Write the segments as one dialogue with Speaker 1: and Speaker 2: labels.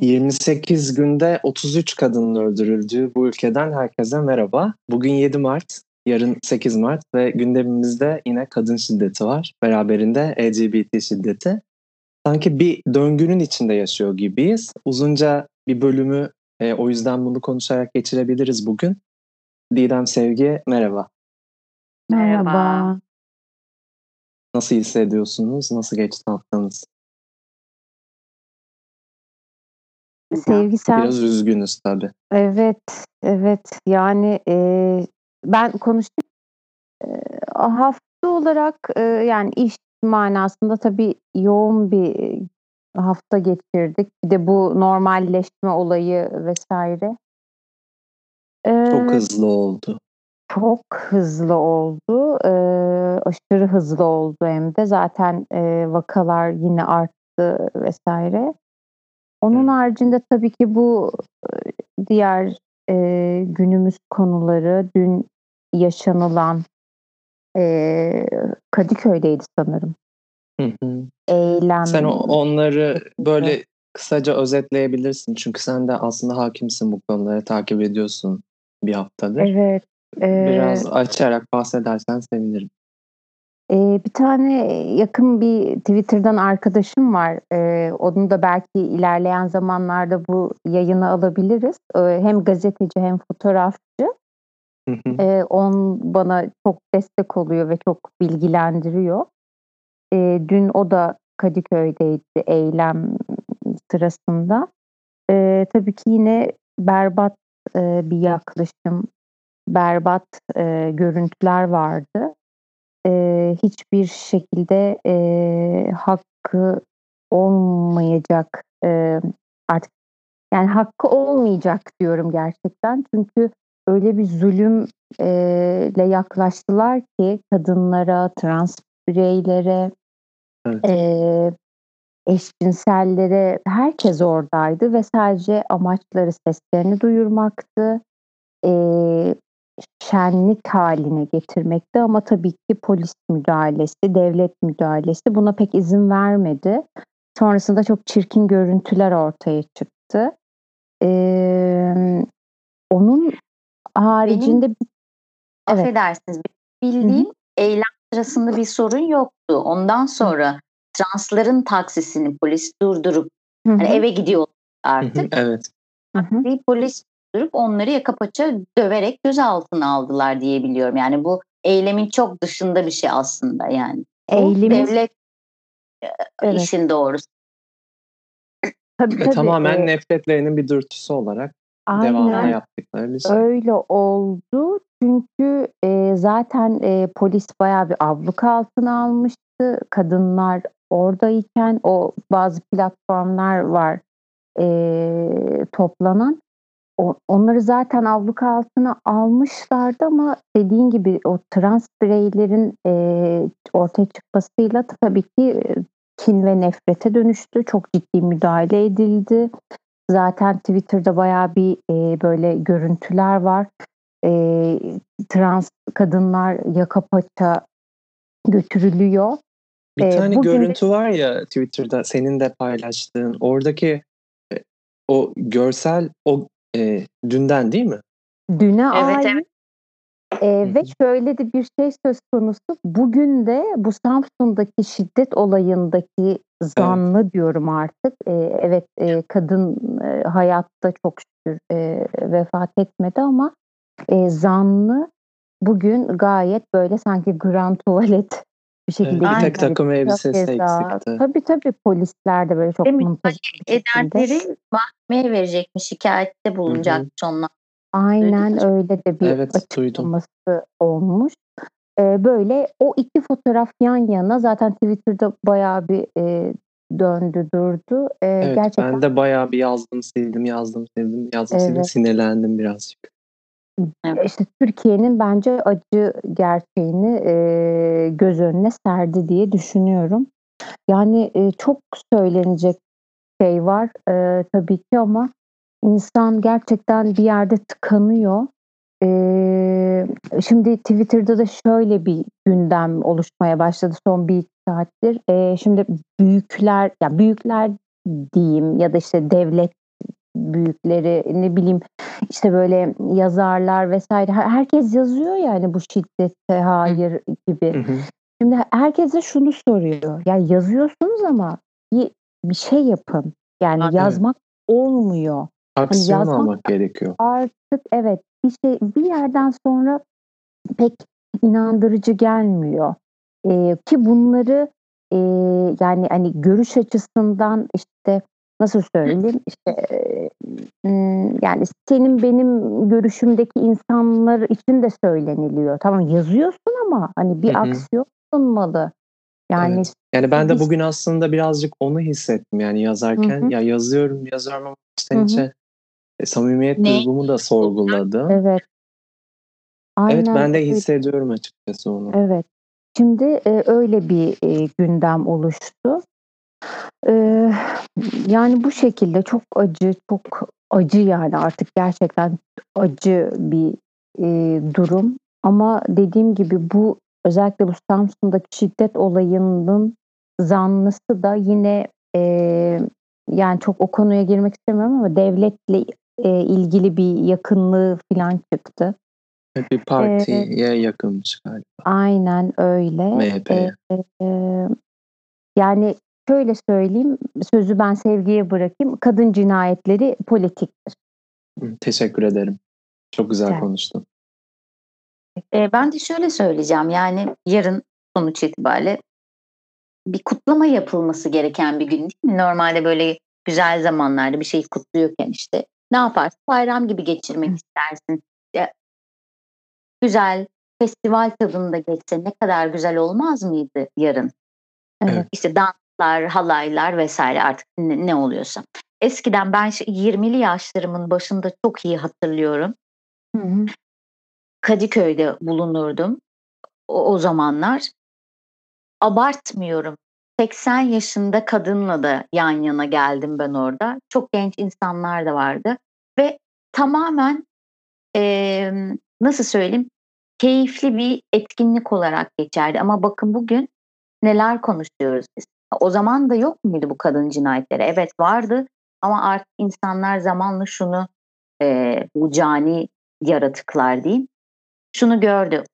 Speaker 1: 28 günde 33 kadının öldürüldüğü bu ülkeden herkese merhaba. Bugün 7 Mart, yarın 8 Mart ve gündemimizde yine kadın şiddeti var. Beraberinde LGBT şiddeti. Sanki bir döngünün içinde yaşıyor gibiyiz. Uzunca bir bölümü e, o yüzden bunu konuşarak geçirebiliriz bugün. Didem Sevgi merhaba.
Speaker 2: Merhaba.
Speaker 1: Nasıl hissediyorsunuz? Nasıl geçti haftanız?
Speaker 2: Sevgi sen
Speaker 1: Biraz üzgünüz tabii.
Speaker 2: evet evet yani e, ben konuştum E, hafta olarak e, yani iş manasında tabii yoğun bir hafta geçirdik. Bir de bu normalleşme olayı vesaire. E,
Speaker 1: Çok hızlı oldu.
Speaker 2: çok hızlı oldu. E, aşırı hızlı oldu hem de. Zaten e, vakalar yine arttı vesaire. Onun haricinde tabii ki bu diğer e, günümüz konuları dün yaşanılan e, Kadıköy'deydi sanırım.
Speaker 1: Hı hı.
Speaker 2: Eylem.
Speaker 1: Sen onları böyle kısaca özetleyebilirsin. Çünkü sen de aslında hakimsin bu konuları takip ediyorsun bir haftadır.
Speaker 2: Evet. e,
Speaker 1: Biraz açarak bahsedersen sevinirim.
Speaker 2: Ee, bir tane yakın bir Twitter'dan arkadaşım var. Ee, onu da belki ilerleyen zamanlarda bu yayını alabiliriz. Ee, hem gazeteci hem fotoğrafçı.
Speaker 1: Hı hı.
Speaker 2: On bana çok destek oluyor ve çok bilgilendiriyor. Ee, dün o da Kadıköy'deydi eylem sırasında. Ee, tabii ki yine berbat e, bir yaklaşım, berbat e, görüntüler vardı. Hiçbir şekilde e, hakkı olmayacak e, artık yani hakkı olmayacak diyorum gerçekten çünkü öyle bir zulüm e, ile yaklaştılar ki kadınlara, trans bireylere,
Speaker 1: Evet.
Speaker 2: e, eşcinsellere herkes oradaydı ve sadece amaçları seslerini duyurmaktı. E, şenlik haline getirmekti ama tabii ki polis müdahalesi, devlet müdahalesi buna pek izin vermedi. Sonrasında çok çirkin görüntüler ortaya çıktı. Ee, onun haricinde bir- Evet.
Speaker 3: Affedersiniz. Bildiğim eylem sırasında bir sorun yoktu. Ondan sonra transların taksisini polis durdurup hani eve gidiyor
Speaker 1: Hı hı.
Speaker 3: artık.
Speaker 1: Evet.
Speaker 2: hı hı.
Speaker 3: bir polis durup onları yaka paça döverek gözaltına aldılar diye biliyorum. Yani bu eylemin çok dışında bir şey aslında yani. Bu
Speaker 2: Eylemin-
Speaker 3: devlet e,
Speaker 2: Evet.
Speaker 3: işin doğrusu.
Speaker 2: Tabii,
Speaker 1: Ve
Speaker 2: tabii,
Speaker 1: tamamen
Speaker 2: e,
Speaker 1: nefretlerinin bir dürtüsü olarak devamına
Speaker 2: aynen.
Speaker 1: yaptıkları bir şey.
Speaker 2: Öyle oldu çünkü e, zaten e, polis bayağı bir abluk altına almıştı. Kadınlar oradayken o bazı platformlar var e, toplanan. Onları zaten abluk altına almışlardı ama dediğin gibi o trans bireylerin e, ortaya çıkmasıyla tabii ki e, kin ve nefrete dönüştü. Çok ciddi müdahale edildi. Zaten Twitter'da bayağı bir e, böyle görüntüler var. E, trans kadınlar yaka paça götürülüyor.
Speaker 1: Bir
Speaker 2: Ee,
Speaker 1: tane
Speaker 2: bugün
Speaker 1: görüntü var ya Twitter'da senin de paylaştığın. Oradaki e, o görsel o e, dünden değil mi?
Speaker 2: Düne
Speaker 3: Evet,
Speaker 2: ait
Speaker 3: evet.
Speaker 2: e,
Speaker 1: Hı
Speaker 2: ve şöyle de bir şey söz konusu. Bugün de bu Samsun'daki şiddet olayındaki zanlı diyorum artık. E, evet e, kadın e, hayatta çok şükür e, vefat etmedi ama e, zanlı bugün gayet böyle sanki grand tuvalet bir şekilde
Speaker 1: Evet, bir tek
Speaker 2: giyinmiş.
Speaker 1: takım elbisesi eksikti.
Speaker 2: Tabii tabii polisler de böyle çok bir şekilde.
Speaker 3: Edenleri mahkemeye verecekmiş, şikayette bulunacakmış onlar.
Speaker 2: Aynen öyle de bir
Speaker 1: Evet, duydum.
Speaker 2: açıklaması olmuş. Ee, böyle o iki fotoğraf yan yana zaten Twitter'da bayağı bir e, döndü durdu. Ee,
Speaker 1: Evet
Speaker 2: gerçekten
Speaker 1: ben de bayağı bir yazdım sildim yazdım sildim yazdım sildim
Speaker 2: Evet.
Speaker 1: sinirlendim birazcık.
Speaker 2: İşte Türkiye'nin bence acı gerçeğini e, göz önüne serdi diye düşünüyorum. Yani e, çok söylenecek şey var e, tabii ki ama insan gerçekten bir yerde tıkanıyor. E, şimdi Twitter'da da şöyle bir gündem oluşmaya başladı son bir saattir. E, şimdi büyükler, ya büyükler diyeyim ya da işte devlet büyükleri ne bileyim işte böyle yazarlar vesaire herkes yazıyor yani bu şiddete hayır gibi. Şimdi herkese şunu soruyor. Ya yazıyorsunuz ama bir, bir şey yapın. Yani
Speaker 3: Evet.
Speaker 2: yazmak olmuyor.
Speaker 1: Aksiyon
Speaker 2: yazmak-
Speaker 1: almak gerekiyor.
Speaker 2: Artık evet bir şey bir yerden sonra pek inandırıcı gelmiyor. Ee, ki bunları e, yani hani görüş açısından işte nasıl söyleyeyim işte yani senin benim görüşümdeki insanlar için de söyleniliyor. Tamam yazıyorsun ama hani bir
Speaker 1: Hı hı.
Speaker 2: aksiyon alınmalı. Yani
Speaker 1: Evet. Yani ben de bugün aslında birazcık onu hissettim yani yazarken
Speaker 2: Hı hı.
Speaker 1: ya yazıyorum yazıyorum ama içten içe e, samimiyet
Speaker 3: Ne?
Speaker 1: duygumu da sorguladım. Evet,
Speaker 2: evet. Aynen
Speaker 1: ben de hissediyorum açıkçası onu.
Speaker 2: Evet. Şimdi e, öyle bir e, gündem oluştu. E, yani bu şekilde çok acı, çok acı yani artık gerçekten acı bir e, durum. Ama dediğim gibi bu özellikle bu Samsun'daki şiddet olayının zanlısı da yine e, yani çok o konuya girmek istemiyorum ama devletle e, ilgili bir yakınlığı falan çıktı.
Speaker 1: Bir partiye yakınmış galiba.
Speaker 2: Aynen öyle.
Speaker 1: MHP'ye.
Speaker 2: Ee, e, yani şöyle söyleyeyim, sözü ben sevgiye bırakayım. Kadın cinayetleri politiktir.
Speaker 1: Teşekkür ederim. Çok güzel
Speaker 2: Güzel.
Speaker 1: konuştun.
Speaker 3: E, ben de şöyle söyleyeceğim yani yarın sonuç itibariyle bir kutlama yapılması gereken bir gün değil mi? Normalde böyle güzel zamanlarda bir şeyi kutluyorken işte ne yaparsın? Bayram gibi geçirmek istersin. Ya, güzel festival tadında geçse ne kadar güzel olmaz mıydı yarın?
Speaker 2: Evet.
Speaker 3: İşte danslar, halaylar vesaire artık ne, ne oluyorsa. Eskiden ben şey- 20'li yaşlarımın başında çok iyi hatırlıyorum.
Speaker 2: Hı hı.
Speaker 3: Kadıköy'de bulunurdum o, o zamanlar. Abartmıyorum. 80 yaşında kadınla da yan yana geldim ben orada. Çok genç insanlar da vardı. Ve tamamen eee, nasıl söyleyeyim keyifli bir etkinlik olarak geçerdi. Ama bakın bugün neler konuşuyoruz biz. O zaman da yok muydu bu kadın cinayetleri? Evet vardı ama artık insanlar zamanla şunu eee, bu cani yaratıklar diyeyim şunu gördü.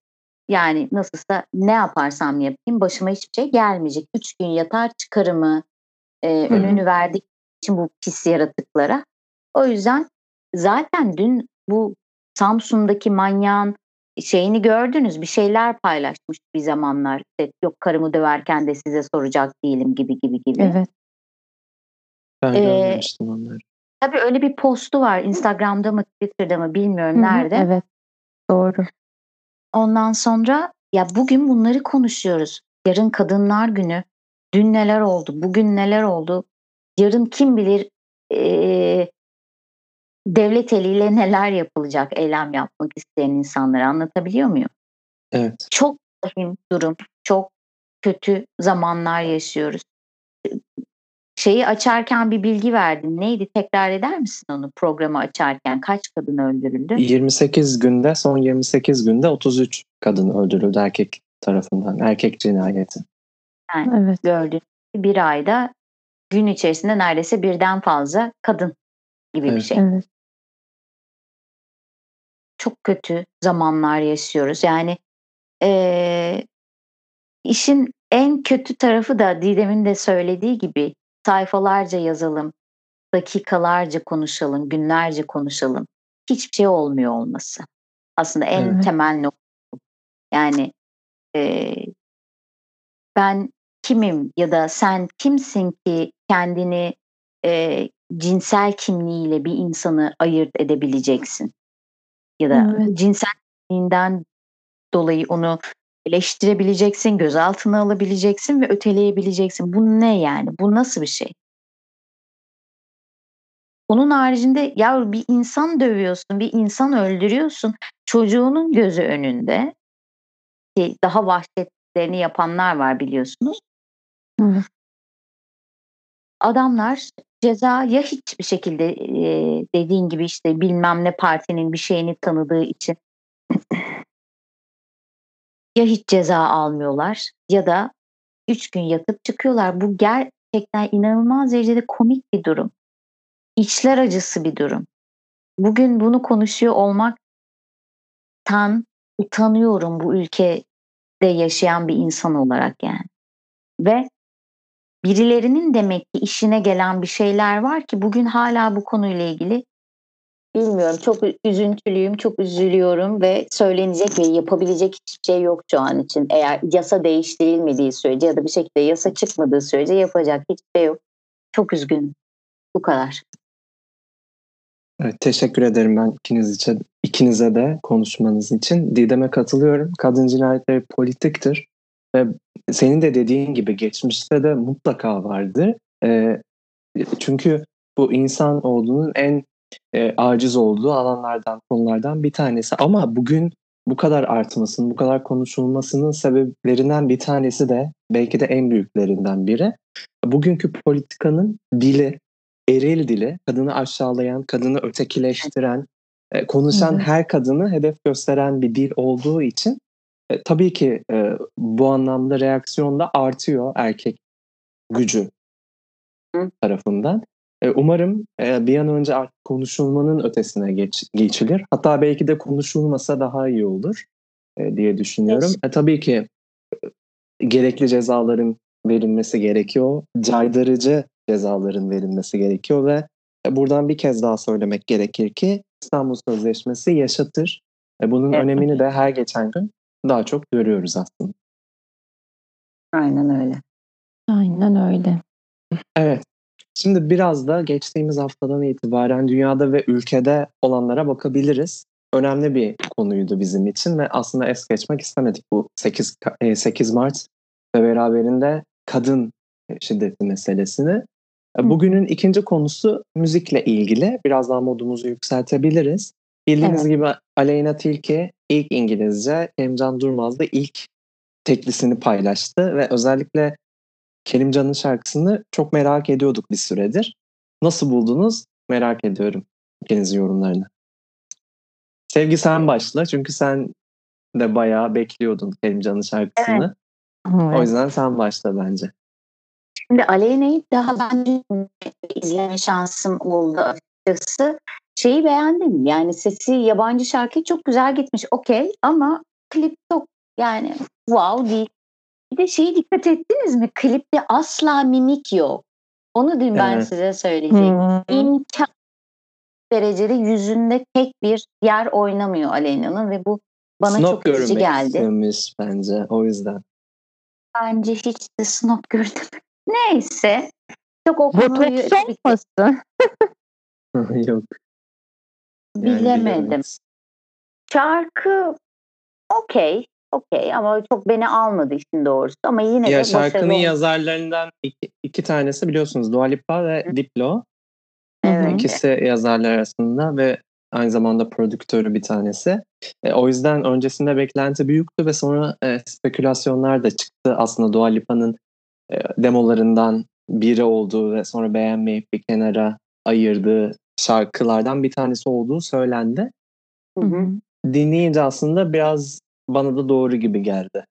Speaker 3: Yani nasılsa ne yaparsam yapayım başıma hiçbir şey gelmeyecek. Üç gün yatar çıkarımı e, önünü verdik için bu pis yaratıklara. O yüzden zaten dün bu Samsun'daki manyağın şeyini gördünüz. Bir şeyler paylaşmış bir zamanlar. İşte, yok karımı döverken de size soracak değilim gibi gibi gibi.
Speaker 2: Evet.
Speaker 1: Ben
Speaker 3: Ee,
Speaker 1: görmemiştim onları.
Speaker 3: Tabii öyle bir postu var. Instagram'da mı Twitter'da mı bilmiyorum
Speaker 2: Hı hı.
Speaker 3: nerede.
Speaker 2: Evet. Doğru.
Speaker 3: Ondan sonra ya bugün bunları konuşuyoruz. Yarın Kadınlar Günü. Dün neler oldu? Bugün neler oldu? Yarın kim bilir eee, devlet eliyle neler yapılacak eylem yapmak isteyen insanlara anlatabiliyor muyum?
Speaker 1: Evet.
Speaker 3: Çok vahim durum. Çok kötü zamanlar yaşıyoruz. Şeyi açarken bir bilgi verdin. Neydi? Tekrar eder misin onu programı açarken? Kaç kadın öldürüldü?
Speaker 1: 28 günde son 28 günde 33 kadın öldürüldü erkek tarafından. Erkek cinayeti.
Speaker 2: Evet.
Speaker 3: gördüğünüz bir ayda gün içerisinde neredeyse birden fazla kadın gibi bir
Speaker 1: Evet.
Speaker 3: şey.
Speaker 2: Evet.
Speaker 3: Çok kötü zamanlar yaşıyoruz. Yani eee, işin en kötü tarafı da Didem'in de söylediği gibi sayfalarca yazalım, dakikalarca konuşalım, günlerce konuşalım. Hiçbir şey olmuyor olması. Aslında en
Speaker 1: Evet.
Speaker 3: temel nokta. bu. Yani eee, ben kimim ya da sen kimsin ki kendini e, cinsel kimliğiyle bir insanı ayırt edebileceksin? Ya da
Speaker 2: Evet.
Speaker 3: cinsel kimliğinden dolayı onu eleştirebileceksin, gözaltına alabileceksin ve öteleyebileceksin. Bu ne yani? Bu nasıl bir şey? Onun haricinde ya bir insan dövüyorsun, bir insan öldürüyorsun. Çocuğunun gözü önünde ki daha vahşetlerini yapanlar var biliyorsunuz. Adamlar ceza ya hiçbir şekilde e, dediğin gibi işte bilmem ne partinin bir şeyini tanıdığı için ya hiç ceza almıyorlar ya da üç gün yatıp çıkıyorlar. Bu gerçekten inanılmaz derecede komik bir durum. içler acısı bir durum. Bugün bunu konuşuyor olmaktan utanıyorum bu ülkede yaşayan bir insan olarak yani. Ve birilerinin demek ki işine gelen bir şeyler var ki bugün hala bu konuyla ilgili bilmiyorum çok üzüntülüyüm, çok üzülüyorum ve söylenecek ve yapabilecek hiçbir şey yok şu an için. Eğer yasa değiştirilmediği sürece ya da bir şekilde yasa çıkmadığı sürece yapacak hiçbir şey yok. Çok üzgünüm. Bu kadar.
Speaker 1: Evet, teşekkür ederim ben ikiniz için, ikinize de konuşmanız için. Didem'e katılıyorum. Kadın cinayetleri politiktir. Ve senin de dediğin gibi geçmişte de mutlaka vardı. E, çünkü bu insan olduğunun en e, aciz olduğu alanlardan, konulardan bir tanesi. Ama bugün bu kadar artmasının, bu kadar konuşulmasının sebeplerinden bir tanesi de belki de en büyüklerinden biri. Bugünkü politikanın dili, eril dili, kadını aşağılayan, kadını ötekileştiren, konuşan her kadını hedef gösteren bir dil olduğu için e, tabii ki e, bu anlamda reaksiyon da artıyor erkek gücü Hı. tarafından. E, umarım e, bir an önce artık konuşulmanın ötesine geç, geçilir. Hatta belki de konuşulmasa daha iyi olur e, diye düşünüyorum. E, tabii ki e, gerekli cezaların verilmesi gerekiyor. Caydırıcı cezaların verilmesi gerekiyor ve e, buradan bir kez daha söylemek gerekir ki İstanbul Sözleşmesi yaşatır. E, bunun evet. önemini de her geçen gün daha çok görüyoruz aslında.
Speaker 3: Aynen öyle.
Speaker 2: Aynen öyle.
Speaker 1: Evet. Şimdi biraz da geçtiğimiz haftadan itibaren dünyada ve ülkede olanlara bakabiliriz. Önemli bir konuydu bizim için ve aslında es geçmek istemedik bu 8, 8 Mart ve beraberinde kadın şiddeti meselesini. Bugünün ikinci konusu müzikle ilgili. Biraz daha modumuzu yükseltebiliriz. Bildiğiniz evet. gibi Aleyna Tilki ilk İngilizce, Kerimcan Durmaz da ilk teklisini paylaştı ve özellikle Kerimcan'ın şarkısını çok merak ediyorduk bir süredir. Nasıl buldunuz? Merak ediyorum ikinizin yorumlarını. Sevgi sen başla çünkü sen de bayağı bekliyordun Kerimcan'ın şarkısını. Evet. O yüzden sen başla bence.
Speaker 3: Şimdi Aleyna'yı daha ben izleme şansım oldu açıkçası. Şeyi beğendim yani sesi yabancı şarkı çok güzel gitmiş okey ama klip çok yani wow değil. Bir de şeyi dikkat ettiniz mi? Klipte asla mimik yok. Onu dün ben size söyleyeceğim. Hmm. İmkan derecede yüzünde tek bir yer oynamıyor Aleyna'nın ve bu bana
Speaker 1: Snob
Speaker 3: çok üzücü geldi.
Speaker 1: istemiş bence o yüzden.
Speaker 3: Bence hiç de snob gördüm. Neyse. Çok o konuyu...
Speaker 2: Botoks olmasın.
Speaker 1: Yok.
Speaker 3: Bilemedim. Şarkı okey okey ama çok beni almadı işin doğrusu ama yine
Speaker 1: ya
Speaker 3: de
Speaker 1: şarkının başarılı. yazarlarından iki, iki tanesi biliyorsunuz Dua Lipa ve Hı. Diplo. Evet. İkisi yazarlar arasında ve aynı zamanda prodüktörü bir tanesi. E, o yüzden öncesinde beklenti büyüktü ve sonra e, spekülasyonlar da çıktı. Aslında Dua Lipa'nın e, demolarından biri olduğu ve sonra beğenmeyip bir kenara ayırdığı şarkılardan bir tanesi olduğu söylendi. Hı hı. Dinleyince aslında biraz bana da doğru gibi geldi.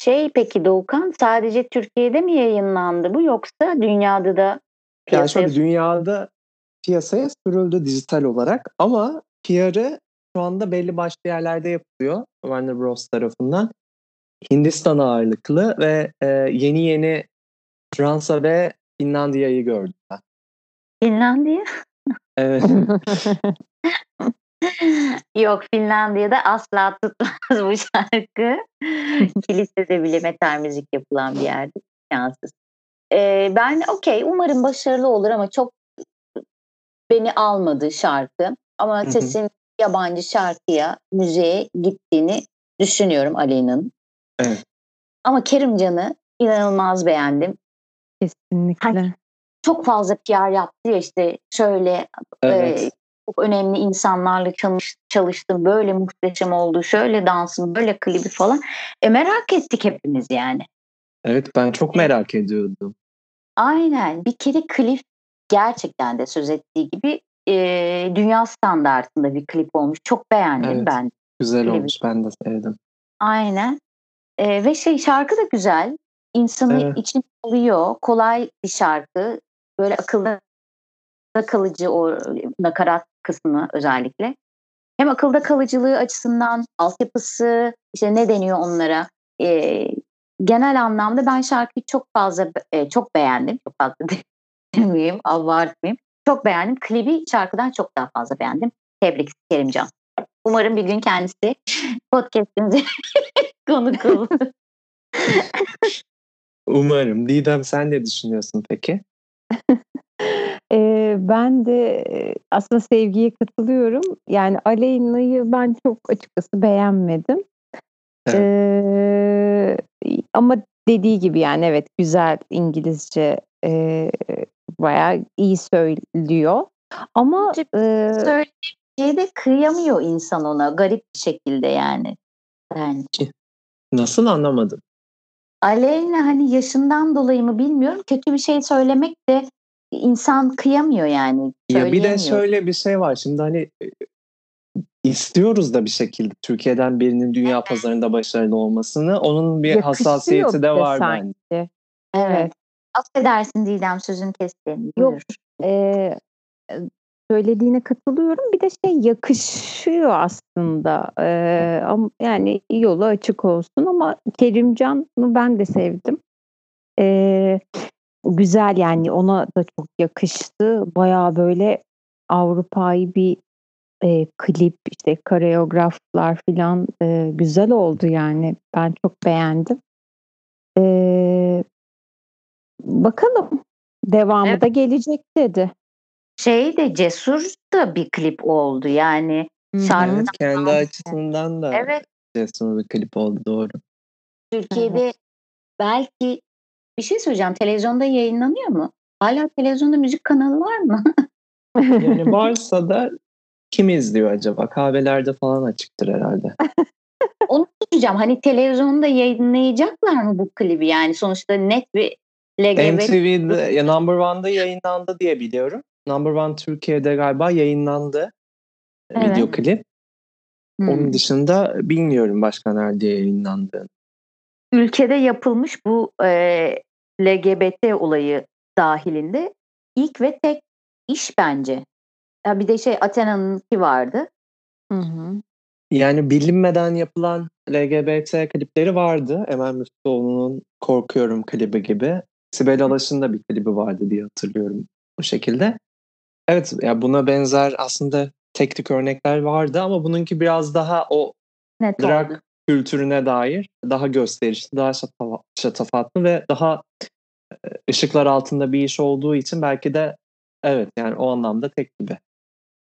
Speaker 3: Şey peki Doğukan sadece Türkiye'de mi yayınlandı bu yoksa dünyada da
Speaker 1: piyasaya... Yani şöyle dünyada piyasaya sürüldü dijital olarak ama PR'ı şu anda belli başlı yerlerde yapılıyor Warner Bros tarafından. Hindistan ağırlıklı ve e, yeni yeni Fransa ve Finlandiya'yı gördüm ben.
Speaker 3: Finlandiya?
Speaker 1: Evet.
Speaker 3: Yok Finlandiya'da asla tutmaz bu şarkı. Kilisede bile metal müzik yapılan bir yerde. Şanssız. Ee, ben okey umarım başarılı olur ama çok beni almadı şarkı. Ama sesin yabancı şarkıya, müziğe gittiğini düşünüyorum Aleyna'nın.
Speaker 1: Evet.
Speaker 3: Ama Kerimcan'ı inanılmaz beğendim.
Speaker 2: Kesinlikle.
Speaker 3: Çok fazla PR yaptı ya işte şöyle evet. e, çok önemli insanlarla çalış, çalıştım. Böyle muhteşem oldu. Şöyle dansım, böyle klibi falan. E merak ettik hepimiz yani.
Speaker 1: Evet ben çok merak ediyordum.
Speaker 3: Aynen. Bir kere klip gerçekten de söz ettiği gibi e, dünya standartında bir klip olmuş. Çok beğendim evet, ben.
Speaker 1: Güzel klibi. olmuş. Ben de sevdim.
Speaker 3: Aynen. E, ve şey şarkı da güzel. İnsanı evet. için alıyor. Kolay bir şarkı. Böyle akılda kalıcı o nakarat kısmı özellikle. Hem akılda kalıcılığı açısından altyapısı işte ne deniyor onlara e, genel anlamda ben şarkıyı çok fazla e, çok beğendim. Çok fazla demeyeyim, abartmayayım. Çok beğendim. Klibi şarkıdan çok daha fazla beğendim. Tebrik Kerimcan. Umarım bir gün kendisi podcast'imize konuk olur.
Speaker 1: Umarım. Didem sen ne düşünüyorsun peki?
Speaker 2: Ee, ben de aslında sevgiye katılıyorum. Yani Aleyna'yı ben çok açıkçası beğenmedim.
Speaker 1: Evet.
Speaker 2: Ee, ama dediği gibi yani evet güzel İngilizce e, bayağı iyi söylüyor. Ama e,
Speaker 3: Söylediği de kıyamıyor insan ona garip bir şekilde yani. Bence.
Speaker 1: Nasıl anlamadım.
Speaker 3: Aleyna hani yaşından dolayı mı bilmiyorum kötü bir şey söylemek de insan kıyamıyor yani.
Speaker 1: Ya bir de şöyle bir şey var. Şimdi hani e, istiyoruz da bir şekilde Türkiye'den birinin dünya pazarında başarılı olmasını. Onun bir
Speaker 2: Yakışıyor
Speaker 1: hassasiyeti de var
Speaker 2: sanki.
Speaker 1: bence.
Speaker 3: Evet. Affedersin Didem sözün kestim.
Speaker 2: Yok.
Speaker 3: Buyur.
Speaker 2: e, söylediğine katılıyorum. Bir de şey yakışıyor aslında. E, ama yani yolu açık olsun ama Kerimcan'ı ben de sevdim. E, güzel yani ona da çok yakıştı. Bayağı böyle Avrupa'yı bir e, klip işte koreograflar falan e, güzel oldu yani. Ben çok beğendim. E, bakalım devamı
Speaker 3: Evet.
Speaker 2: da gelecek dedi.
Speaker 3: Şey de cesur da bir klip oldu yani. Şarkı
Speaker 1: Evet, kendi
Speaker 3: Evet.
Speaker 1: açısından da
Speaker 3: Evet
Speaker 1: cesur bir klip oldu doğru.
Speaker 3: Türkiye'de belki bir şey söyleyeceğim. Televizyonda yayınlanıyor mu? Hala televizyonda müzik kanalı var mı?
Speaker 1: Yani varsa da kim izliyor acaba? Kahvelerde falan açıktır herhalde.
Speaker 3: Onu soracağım. Hani televizyonda yayınlayacaklar mı bu klibi? Yani sonuçta net bir LGBT
Speaker 1: MTV'de ya Number One'da yayınlandı diye biliyorum. Number One Türkiye'de galiba yayınlandı
Speaker 3: Evet.
Speaker 1: video klip.
Speaker 3: Hmm.
Speaker 1: Onun dışında bilmiyorum başka nerede yayınlandığını.
Speaker 3: Ülkede yapılmış bu e, LGBT olayı dahilinde ilk ve tek iş bence. Ya bir de şey Athena'nınki vardı.
Speaker 2: Hı hı.
Speaker 1: Yani bilinmeden yapılan LGBT klipleri vardı. Emel Müftüoğlu'nun Korkuyorum klibi gibi. Sibel Alaş'ın da bir klibi vardı diye hatırlıyorum bu şekilde. Evet ya buna benzer aslında tek tük örnekler vardı ama bununki biraz daha o
Speaker 3: Net
Speaker 1: drag
Speaker 3: oldu.
Speaker 1: Kültürüne dair daha gösterişli, daha şatafa- şatafatlı ve daha e, ışıklar altında bir iş olduğu için belki de evet yani o anlamda tek gibi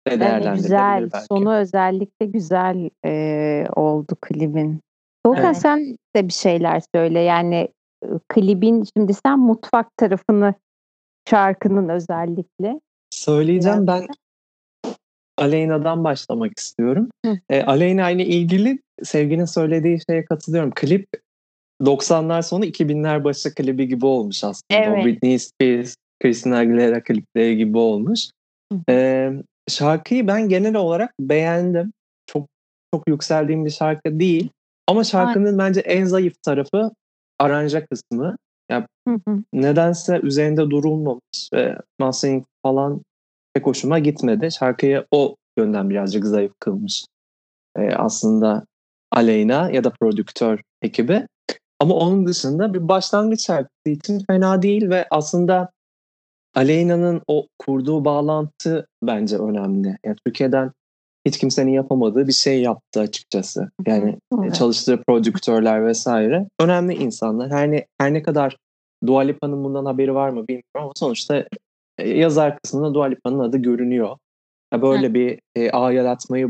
Speaker 1: de değerlendirilebilir
Speaker 2: güzel.
Speaker 1: belki.
Speaker 2: Sonu özellikle güzel e, oldu klibin. Volkan
Speaker 3: Evet.
Speaker 2: sen de bir şeyler söyle. Yani klibin şimdi sen mutfak tarafını şarkının özellikle.
Speaker 1: Söyleyeceğim ben Aleyna'dan başlamak istiyorum.
Speaker 2: Hı.
Speaker 1: E, Aleyna ile ilgili Sevgi'nin söylediği şeye katılıyorum. Klip 90'lar sonu 2000'ler başı klibi gibi olmuş aslında.
Speaker 3: Evet.
Speaker 1: O Britney Spears, Christina Aguilera klipleri gibi olmuş.
Speaker 2: Hı.
Speaker 1: E, şarkıyı ben genel olarak beğendim. Çok çok yükseldiğim bir şarkı değil. Ama şarkının bence en zayıf tarafı aranja kısmı.
Speaker 2: Hı hı.
Speaker 1: Nedense üzerinde durulmamış ve mastering falan pek hoşuma gitmedi. Şarkıyı o yönden birazcık zayıf kılmış ee, aslında Aleyna ya da prodüktör ekibi. Ama onun dışında bir başlangıç şarkısı için fena değil ve aslında Aleyna'nın o kurduğu bağlantı bence önemli. Yani Türkiye'den hiç kimsenin yapamadığı bir şey yaptı açıkçası. Yani
Speaker 2: Evet.
Speaker 1: çalıştığı prodüktörler vesaire önemli insanlar. Her ne, her ne kadar Dua Lipa'nın bundan haberi var mı bilmiyorum ama sonuçta e, yazar kısmında Dua Lipa'nın adı görünüyor. Ya Böyle bir e, ağ yaratmayı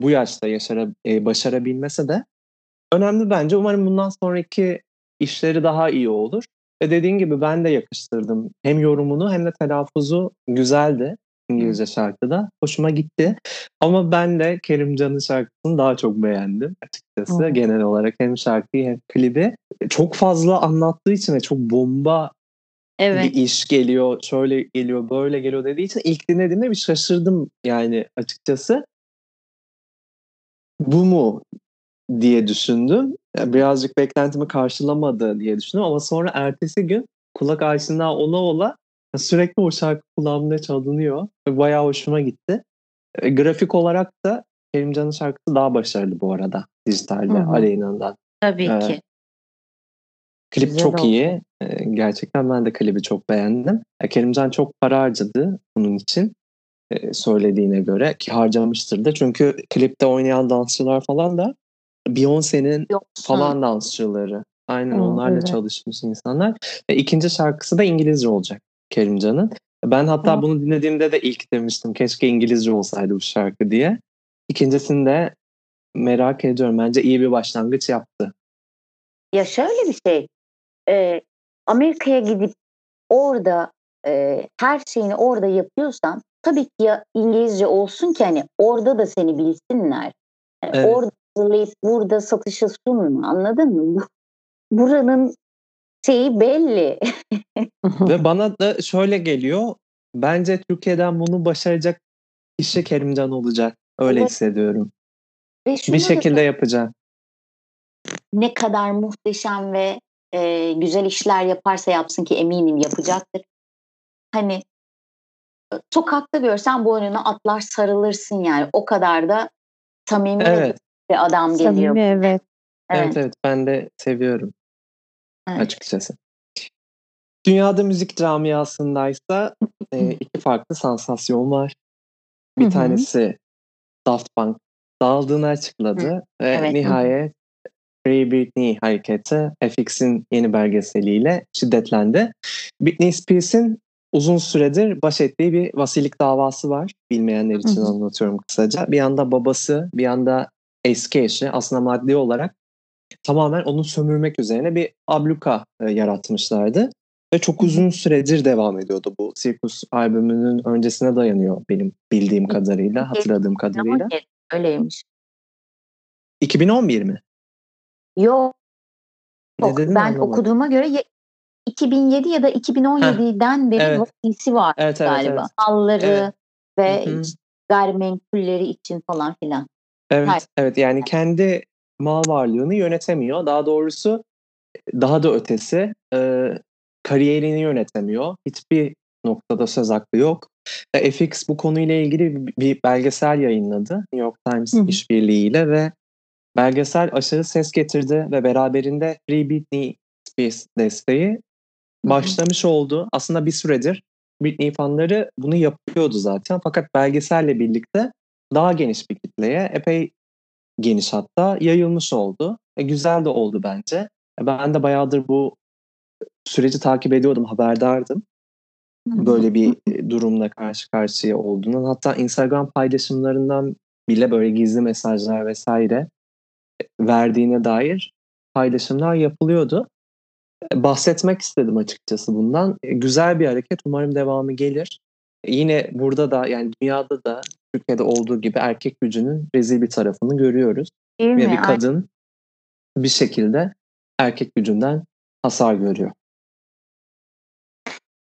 Speaker 1: bu yaşta yaşara, e, başarabilmese de önemli bence. Umarım bundan sonraki işleri daha iyi olur. Ve dediğin gibi ben de yakıştırdım. Hem yorumunu hem de telaffuzu güzeldi İngilizce şarkıda. Hoşuma gitti. Ama ben de Kerimcan'ın şarkısını daha çok beğendim açıkçası.
Speaker 2: Hı.
Speaker 1: Genel olarak hem şarkıyı hem klibi. Çok fazla anlattığı için ve çok bomba
Speaker 3: Evet.
Speaker 1: bir iş geliyor, şöyle geliyor, böyle geliyor dediği için ilk dinlediğimde bir şaşırdım yani açıkçası. Bu mu diye düşündüm. Birazcık beklentimi karşılamadı diye düşündüm ama sonra ertesi gün kulak aşina ola ola Sürekli o şarkı kulağımda çalınıyor bayağı hoşuma gitti. E, grafik olarak da Kerimcan'ın şarkısı daha başarılı bu arada dijitalde. Aleyna'dan.
Speaker 3: Tabii
Speaker 1: Evet.
Speaker 3: ki.
Speaker 1: Klip
Speaker 2: Güzel
Speaker 1: çok
Speaker 2: oldu.
Speaker 1: iyi. E, Gerçekten ben de klibi çok beğendim. E, Kerimcan çok para harcadı bunun için e, söylediğine göre ki harcamıştır da çünkü klipte oynayan dansçılar falan da Beyoncé'nin falan dansçıları. Aynen
Speaker 2: Hı,
Speaker 1: onlarla
Speaker 2: evet.
Speaker 1: çalışmış insanlar. Ve ikinci şarkısı da İngilizce olacak Kerimcan'ın. Ben hatta
Speaker 2: Hı.
Speaker 1: bunu dinlediğimde de ilk demiştim keşke İngilizce olsaydı bu şarkı diye. İkincisini de merak ediyorum. Bence iyi bir başlangıç yaptı.
Speaker 3: ya şöyle bir şey. E, Amerika'ya gidip orada e, her şeyini orada yapıyorsan tabii ki ya İngilizce olsun ki hani orada da seni bilsinler. Yani
Speaker 1: Evet.
Speaker 3: Orada hazırlayıp burada satışa sunma anladın mı? Bu- Buranın şeyi belli.
Speaker 1: Ve bana da şöyle geliyor. Bence Türkiye'den bunu başaracak kişi Kerimcan olacak. Öyle
Speaker 3: Evet.
Speaker 1: hissediyorum.
Speaker 3: Ve
Speaker 1: Bir
Speaker 3: da
Speaker 1: şekilde yapacak.
Speaker 3: ne kadar muhteşem ve e, güzel işler yaparsa yapsın ki eminim yapacaktır. Hani e, sokakta görsen boynuna atlar sarılırsın yani. O kadar da samimi
Speaker 1: Evet.
Speaker 3: bir adam geliyor.
Speaker 2: Samimi evet.
Speaker 1: Evet evet ben de seviyorum
Speaker 3: Evet.
Speaker 1: açıkçası. Dünyada müzik camiasındaysa e, iki farklı sansasyon var. Bir tanesi Daft Punk dağıldığını açıkladı ve
Speaker 3: Evet.
Speaker 1: nihayet Free Britney hareketi FX'in yeni belgeseliyle şiddetlendi. Britney Spears'in uzun süredir baş ettiği bir vasilik davası var. Bilmeyenler için anlatıyorum kısaca. Bir yanda babası, bir yanda eski eşi aslında maddi olarak tamamen onu sömürmek üzerine bir abluka e, yaratmışlardı. Ve çok uzun süredir devam ediyordu bu. Circus albümünün öncesine dayanıyor benim bildiğim kadarıyla, hatırladığım kadarıyla.
Speaker 3: Öyleymiş.
Speaker 1: 2011 mi?
Speaker 3: Yok.
Speaker 1: Dedin
Speaker 3: ben
Speaker 1: anlamadım.
Speaker 3: okuduğuma göre ye- 2007 ya da 2017'den beri
Speaker 1: evet.
Speaker 3: vasisi var
Speaker 1: Evet evet
Speaker 3: galiba.
Speaker 1: evet.
Speaker 3: Malları
Speaker 1: Evet.
Speaker 3: ve
Speaker 1: Hı hı.
Speaker 3: gayrimenkulleri için falan filan.
Speaker 1: Evet,
Speaker 3: Hayır.
Speaker 1: evet yani kendi mal varlığını yönetemiyor. Daha doğrusu daha da ötesi e, kariyerini yönetemiyor. Hiçbir noktada söz hakkı yok. E, FX bu konuyla ilgili bir- belgesel yayınladı New York Times
Speaker 2: Hı hı.
Speaker 1: işbirliğiyle ve belgesel aşırı ses getirdi ve beraberinde Free Britney Spears desteği başlamış oldu. Aslında bir süredir Britney fanları bunu yapıyordu zaten. Fakat belgeselle birlikte daha geniş bir kitleye epey geniş hatta yayılmış oldu. E, güzel de oldu bence. E, ben de bayağıdır bu süreci takip ediyordum, haberdardım. Böyle bir e, durumla karşı karşıya olduğundan. Hatta Instagram paylaşımlarından bile böyle gizli mesajlar vesaire verdiğine dair paylaşımlar yapılıyordu. Bahsetmek istedim açıkçası bundan. E, Güzel bir hareket. Umarım devamı gelir. Yine burada da yani dünyada da Türkiye'de olduğu gibi erkek gücünün rezil bir tarafını görüyoruz.
Speaker 3: Değil
Speaker 1: Ve
Speaker 3: mi?
Speaker 1: bir
Speaker 3: Aynen.
Speaker 1: kadın bir şekilde erkek gücünden hasar görüyor.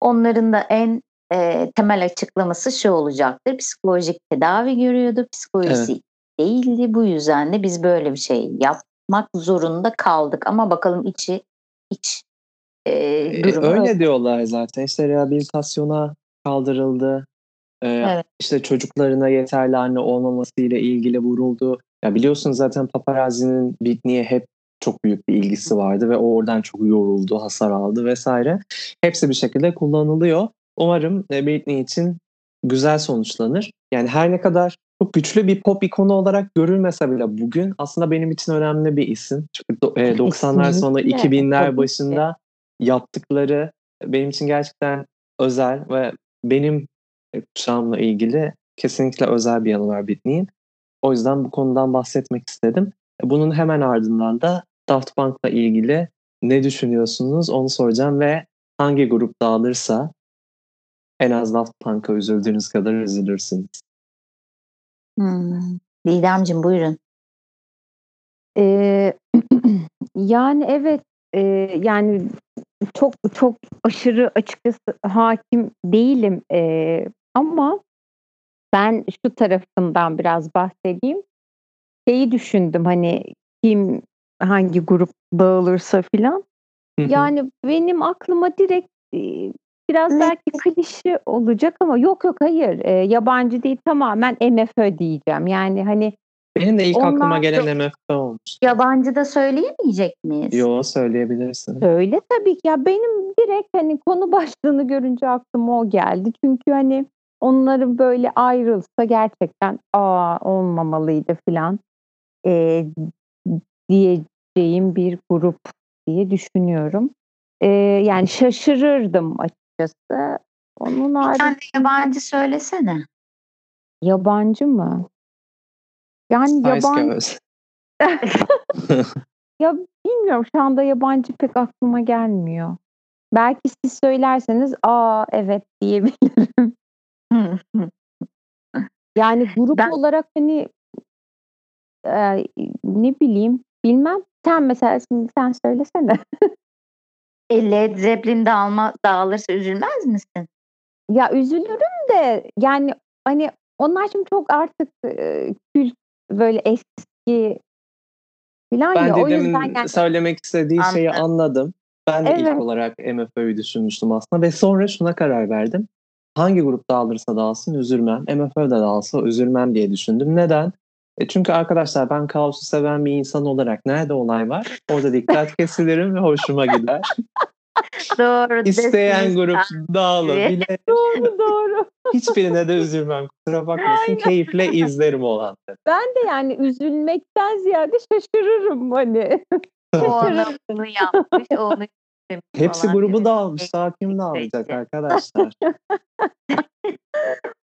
Speaker 3: Onların da en e, temel açıklaması şu olacaktır. Psikolojik tedavi görüyordu. Psikolojisi değildi. Bu yüzden de biz böyle bir şey yapmak zorunda kaldık. Ama bakalım içi iç e,
Speaker 1: E,
Speaker 3: durumu
Speaker 1: öyle diyorlar zaten. İşte rehabilitasyona kaldırıldı. E,
Speaker 3: Evet.
Speaker 1: İşte çocuklarına yeterli anne olmaması ile ilgili vuruldu. Ya biliyorsunuz zaten paparazzinin Britney'e hep çok büyük bir ilgisi vardı ve o oradan çok yoruldu, hasar aldı vesaire. Hepsi bir şekilde kullanılıyor. Umarım e, Britney için güzel sonuçlanır. Yani her ne kadar çok güçlü bir pop ikonu olarak görülmese bile bugün aslında benim için önemli bir isim. Çünkü e, 90'lar sonu
Speaker 3: Kesinlikle,
Speaker 1: 2000'ler
Speaker 3: tabii ki.
Speaker 1: başında yaptıkları benim için gerçekten özel ve benim e, kuşağımla ilgili kesinlikle özel bir yanı var Britney'in. O yüzden bu konudan bahsetmek istedim. E, Bunun hemen ardından da Daft Punk'la ilgili ne düşünüyorsunuz onu soracağım ve hangi grup dağılırsa en az Daft Punk'a üzüldüğünüz kadar üzülürsünüz.
Speaker 3: Hmm. Didemciğim buyurun.
Speaker 2: Ee, yani evet e, yani çok çok aşırı açıkçası hakim değilim e, ama ben şu tarafından biraz bahsedeyim. Şeyi düşündüm hani kim hangi grup dağılırsa filan. Yani benim aklıma direkt e, biraz
Speaker 3: Ne?
Speaker 2: belki klişe olacak ama yok yok hayır. Eee, yabancı değil tamamen MFÖ diyeceğim. Yani hani
Speaker 1: Benim de ilk aklıma
Speaker 2: Onlar
Speaker 1: gelen MFÖ olmuş.
Speaker 3: Yabancı da söyleyemeyecek miyiz?
Speaker 1: Yo söyleyebilirsin.
Speaker 2: Öyle tabii ki. Ya benim direkt hani konu başlığını görünce aklıma o geldi. Çünkü hani onların böyle ayrılsa gerçekten aa olmamalıydı filan eee, diyeceğim bir grup diye düşünüyorum. Eee, yani şaşırırdım açıkçası. Onun
Speaker 3: Bir
Speaker 2: harici
Speaker 3: tane yabancı söylesene.
Speaker 2: yabancı mı? Yani
Speaker 1: Spice
Speaker 2: yabancı
Speaker 1: Girls.
Speaker 2: ya bilmiyorum şu anda yabancı pek aklıma gelmiyor. Belki siz söylerseniz aa evet diyebilirim. Yani grup
Speaker 3: Ben
Speaker 2: olarak hani eee, ne bileyim bilmem. Sen mesela şimdi sen söylesene.
Speaker 3: E, Led Zeppelin dağılma, dağılırsa üzülmez misin?
Speaker 2: Ya üzülürüm de yani hani onlar şimdi çok artık kült böyle eski falan
Speaker 1: Ben
Speaker 2: ya o yüzden yani
Speaker 1: söylemek istediği şeyi
Speaker 3: Anladım.
Speaker 1: anladım. Ben de ilk
Speaker 2: evet
Speaker 1: olarak MFÖ'yü düşünmüştüm aslında ve sonra şuna karar verdim. Hangi grup dağılırsa dağılsın üzülmem. MFÖ de dağılsa üzülmem diye düşündüm. Neden? E çünkü arkadaşlar ben kaosu seven bir insan olarak nerede olay var? Orada dikkat kesilirim ve hoşuma gider.
Speaker 3: Doğru
Speaker 1: İsteyen
Speaker 3: desiniz
Speaker 1: grup
Speaker 3: abi.
Speaker 1: dağılabilir.
Speaker 2: doğru doğru.
Speaker 1: Hiçbirine de üzülmem. Kusura bakmasın.
Speaker 2: Aynen.
Speaker 1: Keyifle izlerim olanları.
Speaker 2: Ben de yani üzülmekten ziyade şaşırırım hani. Şaşırırım.
Speaker 3: bunu yapmış, onu
Speaker 1: Hepsi grubu dağılmış. Daha kim dağılacak arkadaşlar?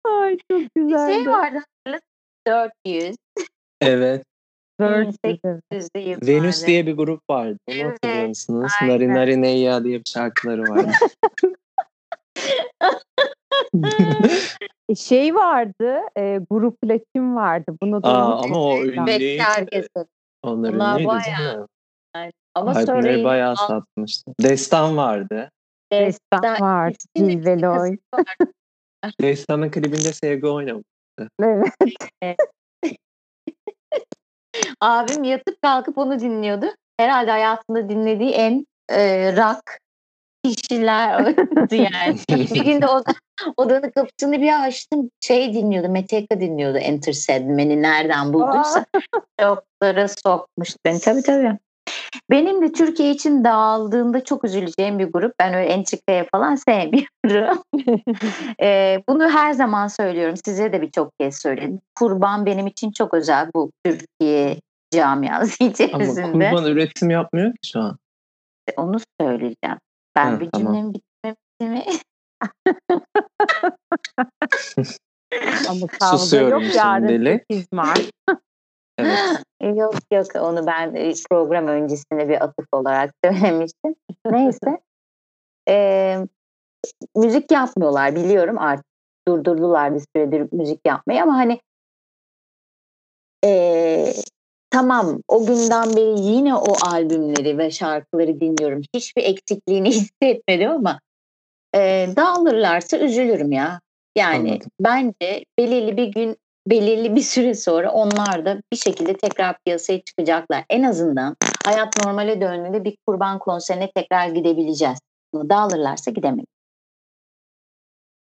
Speaker 2: Ay çok
Speaker 3: Bir şey vardı? 400.
Speaker 1: Evet.
Speaker 2: Virgin.
Speaker 3: 1800'lü
Speaker 1: Venüs diye bir grup vardı. Onu hatırlıyor
Speaker 3: Evet,
Speaker 1: musunuz? Nari
Speaker 3: aynen.
Speaker 1: Nari Neyya diye bir şarkıları vardı.
Speaker 2: Şey vardı, e, grup Latin vardı. Bunu da
Speaker 1: Aa, ama o
Speaker 2: unutmayın.
Speaker 1: ünlü
Speaker 3: Evet,
Speaker 1: değil.
Speaker 3: herkes.
Speaker 1: Onlar
Speaker 3: Bunlar
Speaker 1: ünlüydü
Speaker 3: bayağı-. Yani. Ama sonra
Speaker 1: Albümleri
Speaker 3: yine
Speaker 1: bayağı
Speaker 3: alt-
Speaker 1: satmıştı. Destan vardı.
Speaker 2: Destan
Speaker 3: Destan-
Speaker 2: vardı, Cilveloy.
Speaker 1: Destan'ın klibinde Sevgi oynamış.
Speaker 2: Evet.
Speaker 3: Abim yatıp kalkıp onu dinliyordu. Herhalde hayatında dinlediği en e, rock kişiler oydu yani. bir gün de oda, odanın kapısını bir açtım. Şey dinliyordu, Metallica dinliyordu. Enter Sandman'i nereden bulduysa. Çoklara sokmuş beni. Tabii tabii. Benim de Türkiye için dağıldığında çok üzüleceğim bir grup. Ben öyle entrikaya falan sevmiyorum. Ee, bunu her zaman söylüyorum. Size de birçok kez söyledim. Kurban benim için çok özel bu Türkiye camiası
Speaker 1: Ama
Speaker 3: içerisinde.
Speaker 1: kurban üretim yapmıyor ki şu an.
Speaker 3: Onu söyleyeceğim. Ben
Speaker 1: Ha,
Speaker 3: bir
Speaker 1: tamam.
Speaker 3: cümlemi bitirmemiştim mi?
Speaker 2: Ama kavga
Speaker 1: Susuyorum
Speaker 2: yok yarın
Speaker 1: şimdilik.
Speaker 2: 8 Mart.
Speaker 1: Evet.
Speaker 3: E, Yok yok onu ben e, program öncesinde bir atıf olarak söylemiştim. Neyse. Ee, müzik yapmıyorlar biliyorum artık. Durdurdular bir süredir müzik yapmayı ama hani ee, tamam o günden beri yine o albümleri ve şarkıları dinliyorum. Hiçbir eksikliğini hissetmedim ama ee, dağılırlarsa üzülürüm ya. Yani
Speaker 1: Anladım.
Speaker 3: bence belirli bir gün belirli bir süre sonra onlar da bir şekilde tekrar piyasaya çıkacaklar. En azından hayat normale döndüğünde bir kurban konserine tekrar gidebileceğiz. Dağılırlarsa gidemeyiz.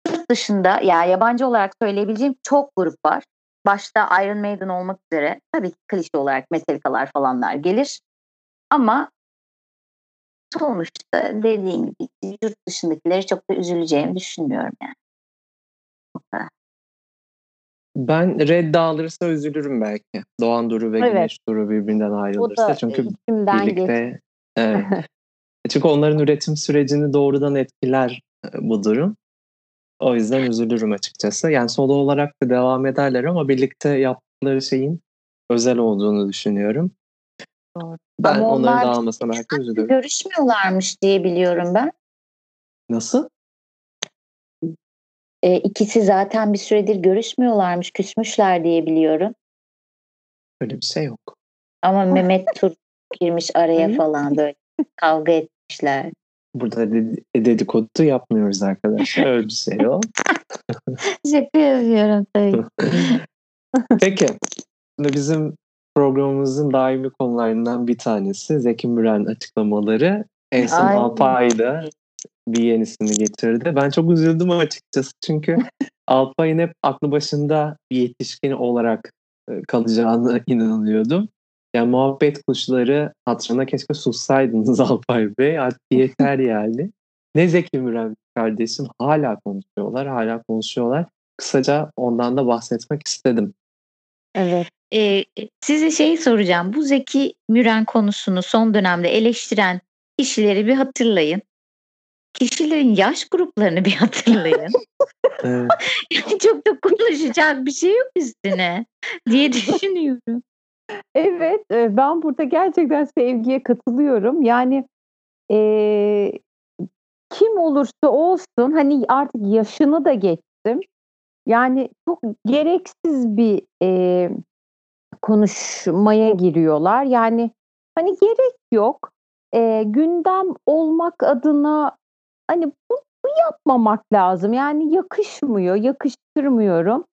Speaker 3: Yurt dışında ya yabancı olarak söyleyebileceğim çok grup var. Başta Iron Maiden olmak üzere tabii ki klişe olarak Metallica'lar falanlar gelir. Ama sonuçta dediğim gibi yurt dışındakileri çok da üzüleceğimi düşünmüyorum yani. O kadar.
Speaker 1: Ben Red dağılırsa üzülürüm belki. Doğan Duru ve
Speaker 2: Evet.
Speaker 1: Güneş Duru birbirinden
Speaker 2: O
Speaker 1: ayrılırsa.
Speaker 2: da
Speaker 1: Çünkü
Speaker 2: geç.
Speaker 1: birlikte evet. Çünkü onların üretim sürecini doğrudan etkiler e, bu durum. O yüzden üzülürüm açıkçası. Yani solo olarak da devam ederler ama birlikte yaptıkları şeyin özel olduğunu düşünüyorum.
Speaker 2: Doğru.
Speaker 1: Ben
Speaker 3: Ama
Speaker 1: onların
Speaker 3: onlar
Speaker 1: dağılmasına belki üzülürüm.
Speaker 3: Görüşmüyorlarmış diye biliyorum ben.
Speaker 1: Nasıl?
Speaker 3: E, ikisi zaten bir süredir görüşmüyorlarmış, küsmüşler diye biliyorum.
Speaker 1: Öyle bir şey yok.
Speaker 3: Ama Mehmet Tur girmiş araya falan böyle kavga etmişler.
Speaker 1: Burada ded- dedikodu yapmıyoruz arkadaşlar. Öyle bir şey yok.
Speaker 3: Şaka yapıyorum tabii.
Speaker 1: Peki. Bizim programımızın daimi konularından bir tanesi Zeki Müren açıklamaları. En son
Speaker 3: Ay.
Speaker 1: Alpay'da bir yenisini getirdi. Ben çok üzüldüm açıkçası çünkü Alpay'ın hep aklı başında bir yetişkin olarak e, kalacağını inanıyordum. Yani muhabbet kuşları hatırına keşke sussaydınız Alpay Bey. Artık yeter yani. Ne Zeki Müren kardeşim hala konuşuyorlar, hala konuşuyorlar. Kısaca ondan da bahsetmek istedim.
Speaker 2: Evet.
Speaker 3: Ee, size şey soracağım. Bu Zeki Müren konusunu son dönemde eleştiren kişileri bir hatırlayın. Kişilerin yaş gruplarını bir hatırlayın.
Speaker 1: Evet.
Speaker 3: yani çok da konuşacak bir şey yok üstüne diye düşünüyorum.
Speaker 2: Evet, e, ben burada gerçekten Sevgi'ye katılıyorum. Yani e, kim olursa olsun hani artık yaşını da geçtim. Yani çok gereksiz bir e, konuşmaya giriyorlar. Yani hani gerek yok. E, gündem olmak adına hani bu, bu yapmamak lazım. Yani yakışmıyor, yakıştırmıyorum.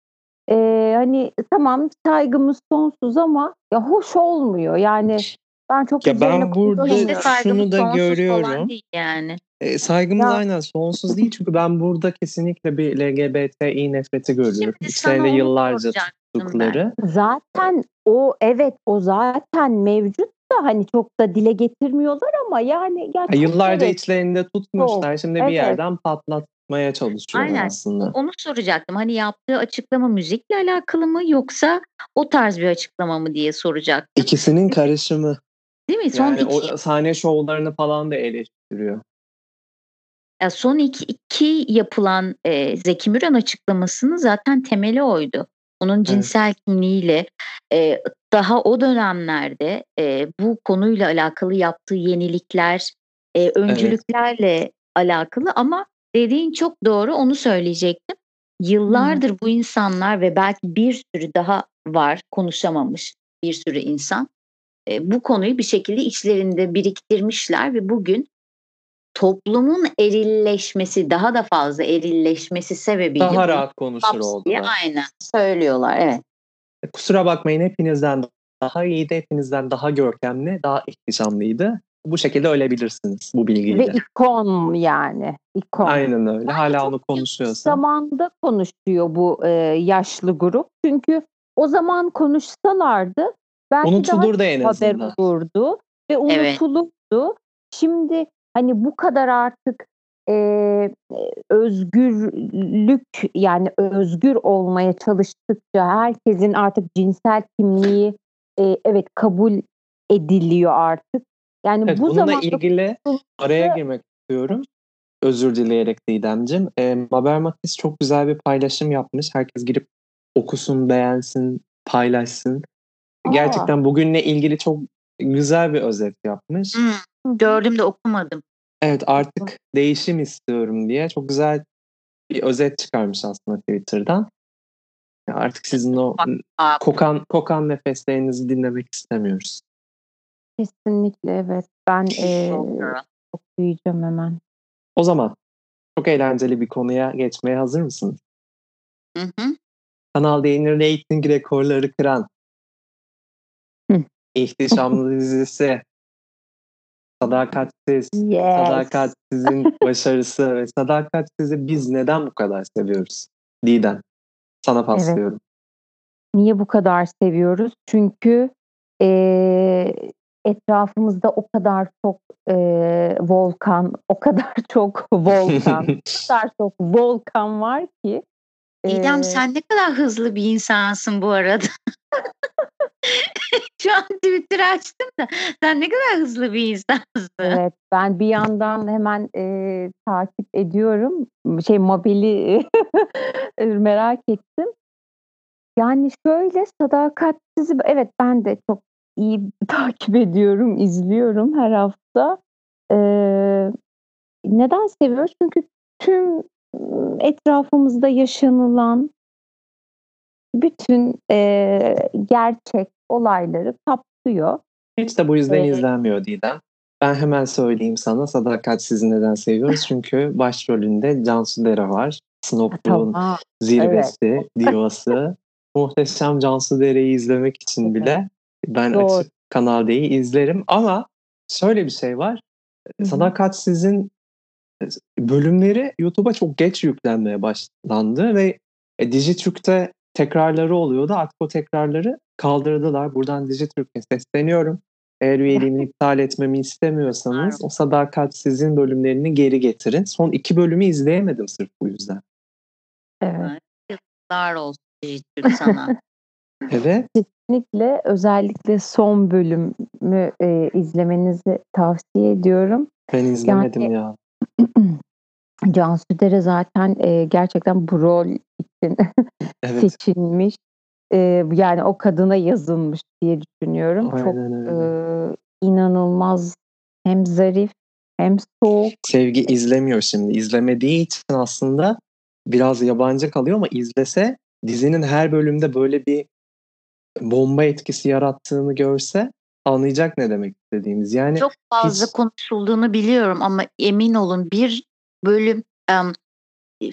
Speaker 2: E, hani tamam saygımız sonsuz ama ya hoş olmuyor. Yani ben çok
Speaker 1: Ya ben burada.
Speaker 3: İşte
Speaker 1: şunu da görüyorum.
Speaker 3: yani.
Speaker 1: E, saygımız
Speaker 2: Ya-
Speaker 1: aynen sonsuz değil çünkü ben burada kesinlikle bir LGBTİ nefreti görüyorum. İçlerinde yıllarca
Speaker 3: soracaktım ben.
Speaker 1: tuttukları.
Speaker 2: Zaten o evet o zaten mevcut da hani çok da dile getirmiyorlar ama yani gerçekten
Speaker 1: Yıllarca
Speaker 2: evet,
Speaker 1: içlerinde tutmuşlar. Şimdi
Speaker 2: Evet.
Speaker 1: bir yerden patlatmaya çalışıyorlar
Speaker 3: Aynen.
Speaker 1: aslında.
Speaker 3: Onu soracaktım. Hani yaptığı açıklama müzikle alakalı mı yoksa o tarz bir açıklama mı diye soracaktım.
Speaker 1: İkisinin karışımı.
Speaker 3: Değil mi? Son
Speaker 1: Yani
Speaker 3: iki,
Speaker 1: o sahne şovlarını falan da eleştiriyor.
Speaker 3: ya son iki, iki yapılan e, Zeki Müren açıklamasının zaten temeli oydu. Onun cinsel kimliğiyle e, daha o dönemlerde e, bu konuyla alakalı yaptığı yenilikler, e, öncülüklerle alakalı ama dediğin çok doğru onu söyleyecektim. Yıllardır bu insanlar ve belki bir sürü daha var konuşamamış bir sürü insan e, bu konuyu bir şekilde içlerinde biriktirmişler ve bugün toplumun erilleşmesi daha da fazla erilleşmesi sebebiyle
Speaker 1: Daha rahat konuşur oldular.
Speaker 3: aynen söylüyorlar evet.
Speaker 1: Kusura bakmayın hepinizden daha iyiydi, hepinizden daha görkemli, daha ihtişamlıydı. Bu şekilde ölebilirsiniz bu
Speaker 2: ve
Speaker 1: bilgiyle.
Speaker 2: ikon yani ikon.
Speaker 1: Aynen öyle. Hala onu konuşuyorsa.
Speaker 2: Zamanda konuşuyor bu e, yaşlı grup çünkü o zaman konuşsalardı belki
Speaker 1: Unutulur da en
Speaker 2: daha haber
Speaker 1: azından.
Speaker 2: olurdu ve
Speaker 3: Evet.
Speaker 2: unutulurdu. Şimdi hani bu kadar artık e, özgürlük yani özgür olmaya çalıştıkça herkesin artık cinsel kimliği e, evet kabul ediliyor artık. Yani
Speaker 1: Evet,
Speaker 2: bu
Speaker 1: bununla
Speaker 2: zamanda
Speaker 1: ilgili araya girmek istiyorum. Özür dileyerek Didemciğim. E, Mabel Matiz çok güzel bir paylaşım yapmış. Herkes girip okusun, beğensin, paylaşsın.
Speaker 2: Aa.
Speaker 1: Gerçekten bugünle ilgili çok güzel bir özet yapmış.
Speaker 3: Hmm, gördüm de okumadım.
Speaker 1: Evet artık değişim istiyorum diye çok güzel bir özet çıkarmış aslında Twitter'dan. Ya artık sizin o kokan kokan nefeslerinizi dinlemek istemiyoruz.
Speaker 2: kesinlikle evet. Ben e,
Speaker 3: doğru.
Speaker 2: okuyacağım hemen.
Speaker 1: O zaman çok eğlenceli bir konuya geçmeye hazır mısınız?
Speaker 3: Hı hı.
Speaker 1: Kanal D'nin reyting rekorları kıran
Speaker 2: Hı.
Speaker 1: ihtişamlı dizisi Sadakatsiz,
Speaker 2: Yes.
Speaker 1: Sadakatsiz'in başarısı ve Sadakatsiz'i biz neden bu kadar seviyoruz? Didem, sana paslıyorum.
Speaker 2: Niye bu kadar seviyoruz? Çünkü e, etrafımızda o kadar çok e, volkan, o kadar çok volkan, o kadar çok volkan var ki. E,
Speaker 3: İrem sen ne kadar hızlı bir insansın bu arada. Şu an Twitter açtım da sen ne kadar hızlı bir insansın.
Speaker 2: Evet, ben bir yandan hemen e, takip ediyorum. Şey Mabel'i merak ettim. Yani şöyle sadakatsiz, evet ben de çok iyi takip ediyorum, izliyorum her hafta. Ee, neden seviyoruz? Çünkü tüm etrafımızda yaşanılan bütün e, gerçek olayları kapsıyor.
Speaker 1: Hiç de bu yüzden
Speaker 2: Evet.
Speaker 1: izlenmiyor Didem. Ben hemen söyleyeyim sana Sadakatsiz'i neden seviyoruz? Çünkü başrolünde Cansu Dere var. Snopluğun
Speaker 2: Tamam.
Speaker 1: zirvesi, divası. Muhteşem Cansu Dere'yi izlemek için bile ben
Speaker 2: Doğru.
Speaker 1: açıp Kanal D'yi izlerim. Ama şöyle bir şey var.
Speaker 2: hı.
Speaker 1: Sadakatsiz'in bölümleri YouTube'a çok geç yüklenmeye başlandı ve e, Dijitürk'te tekrarları oluyordu. Artık o tekrarları kaldırdılar. Buradan Dijitürk'e sesleniyorum. Eğer üyeliğimi iptal etmemi istemiyorsanız o sadakatsizin bölümlerini geri getirin. Son iki bölümü izleyemedim sırf bu yüzden.
Speaker 2: Evet.
Speaker 3: Yazıklar olsun Dijitürk sana.
Speaker 1: Evet.
Speaker 2: Kesinlikle özellikle son bölümü e, izlemenizi tavsiye ediyorum.
Speaker 1: Ben izlemedim
Speaker 2: Yani-
Speaker 1: ya.
Speaker 2: Cansu Dere zaten e, gerçekten bu rol için
Speaker 1: Evet.
Speaker 2: seçilmiş. E, yani o kadına yazılmış diye düşünüyorum. Çok
Speaker 1: Aynen
Speaker 2: e,
Speaker 1: öyle.
Speaker 2: inanılmaz hem zarif hem soğuk.
Speaker 1: Sevgi izlemiyor şimdi. İzlemediği için aslında biraz yabancı kalıyor ama izlese dizinin her bölümde böyle bir bomba etkisi yarattığını görse anlayacak ne demek istediğimiz. Yani
Speaker 3: Çok fazla
Speaker 1: hiç-
Speaker 3: konuşulduğunu biliyorum ama emin olun bir bölüm em,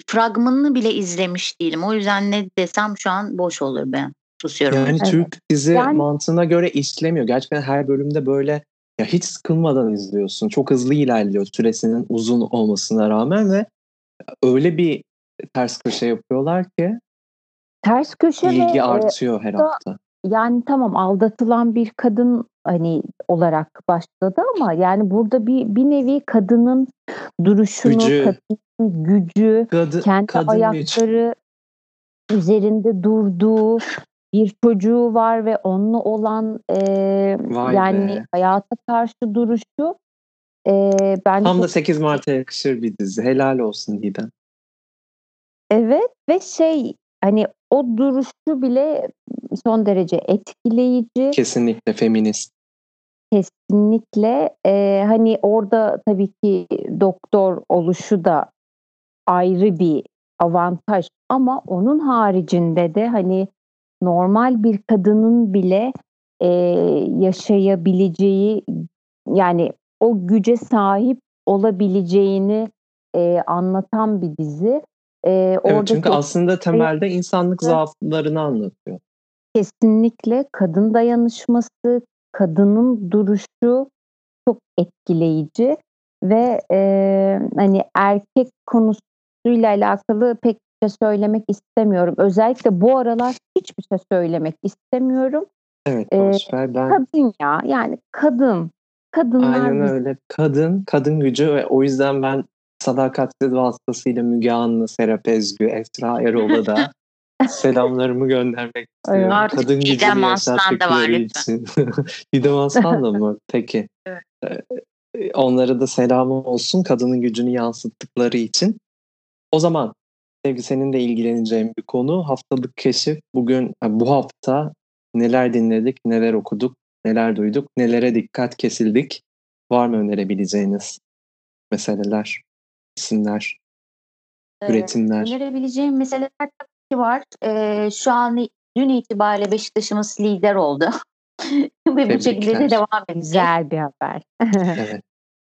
Speaker 3: fragmanını bile izlemiş değilim. O yüzden ne desem şu an boş olur ben. Susuyorum.
Speaker 1: yani
Speaker 2: Evet.
Speaker 1: Türk dizi
Speaker 2: Yani-
Speaker 1: mantığına göre işlemiyor. Gerçekten her bölümde böyle ya hiç sıkılmadan izliyorsun. Çok hızlı ilerliyor süresinin uzun olmasına rağmen ve öyle bir ters köşe yapıyorlar ki
Speaker 2: Ters köşe ve
Speaker 1: ilgi
Speaker 2: e,
Speaker 1: artıyor her
Speaker 2: da-
Speaker 1: hafta.
Speaker 2: yani tamam aldatılan bir kadın hani olarak başladı ama yani burada bir bir nevi kadının duruşunu,
Speaker 1: Gücü.
Speaker 2: kadının gücü,
Speaker 1: Kadın,
Speaker 2: kendi
Speaker 1: kadın güç.
Speaker 2: ayakları üzerinde durduğu bir çocuğu var ve onunla olan e,
Speaker 1: Vay
Speaker 2: yani
Speaker 1: be.
Speaker 2: hayata karşı duruşu e, bence
Speaker 1: Tam da
Speaker 2: çok
Speaker 1: 8 Mart'a yakışır bir dizi. Helal olsun Didem.
Speaker 2: evet ve şey hani o duruşu bile son derece etkileyici.
Speaker 1: Kesinlikle feminist.
Speaker 2: Kesinlikle e, hani orada tabii ki doktor oluşu da ayrı bir avantaj ama onun haricinde de hani normal bir kadının bile e, yaşayabileceği yani o güce sahip olabileceğini e, anlatan bir dizi. E,
Speaker 1: Evet, çünkü aslında temelde insanlık zaaflarını anlatıyor.
Speaker 2: kesinlikle kadın dayanışması, kadının duruşu çok etkileyici ve e, hani erkek konusuyla alakalı pek bir şey söylemek istemiyorum. Özellikle bu aralar hiçbir şey söylemek istemiyorum.
Speaker 1: Evet
Speaker 2: Ee,
Speaker 1: boşver ben
Speaker 2: Kadın ya yani kadın. Kadınlar
Speaker 1: aynen
Speaker 2: biz-
Speaker 1: öyle. Kadın, kadın gücü ve o yüzden ben sadakatsiz vasıtasıyla Müge Anlı, Serap Ezgü, Esra Erol'a da selamlarımı göndermek istiyorum.
Speaker 3: Artık
Speaker 1: kadın gücünü yaşattıkları
Speaker 3: lütfen.
Speaker 1: için. Didem Aslan da mı? Peki.
Speaker 3: Evet.
Speaker 1: Ee, Onlara da selamı olsun kadının gücünü yansıttıkları için. O zaman Sevgi senin de ilgileneceğin bir konu haftalık keşif. Bugün bu hafta neler dinledik, neler okuduk, neler duyduk, nelere dikkat kesildik. Var mı önerebileceğiniz meseleler, isimler,
Speaker 3: Ee,
Speaker 1: üretimler?
Speaker 3: Önerebileceğim meseleler var. Ee, şu an dün itibariyle Beşiktaş'ımız lider oldu. Ve bu şekilde de devam edecek.
Speaker 2: Güzel bir haber.
Speaker 1: Evet.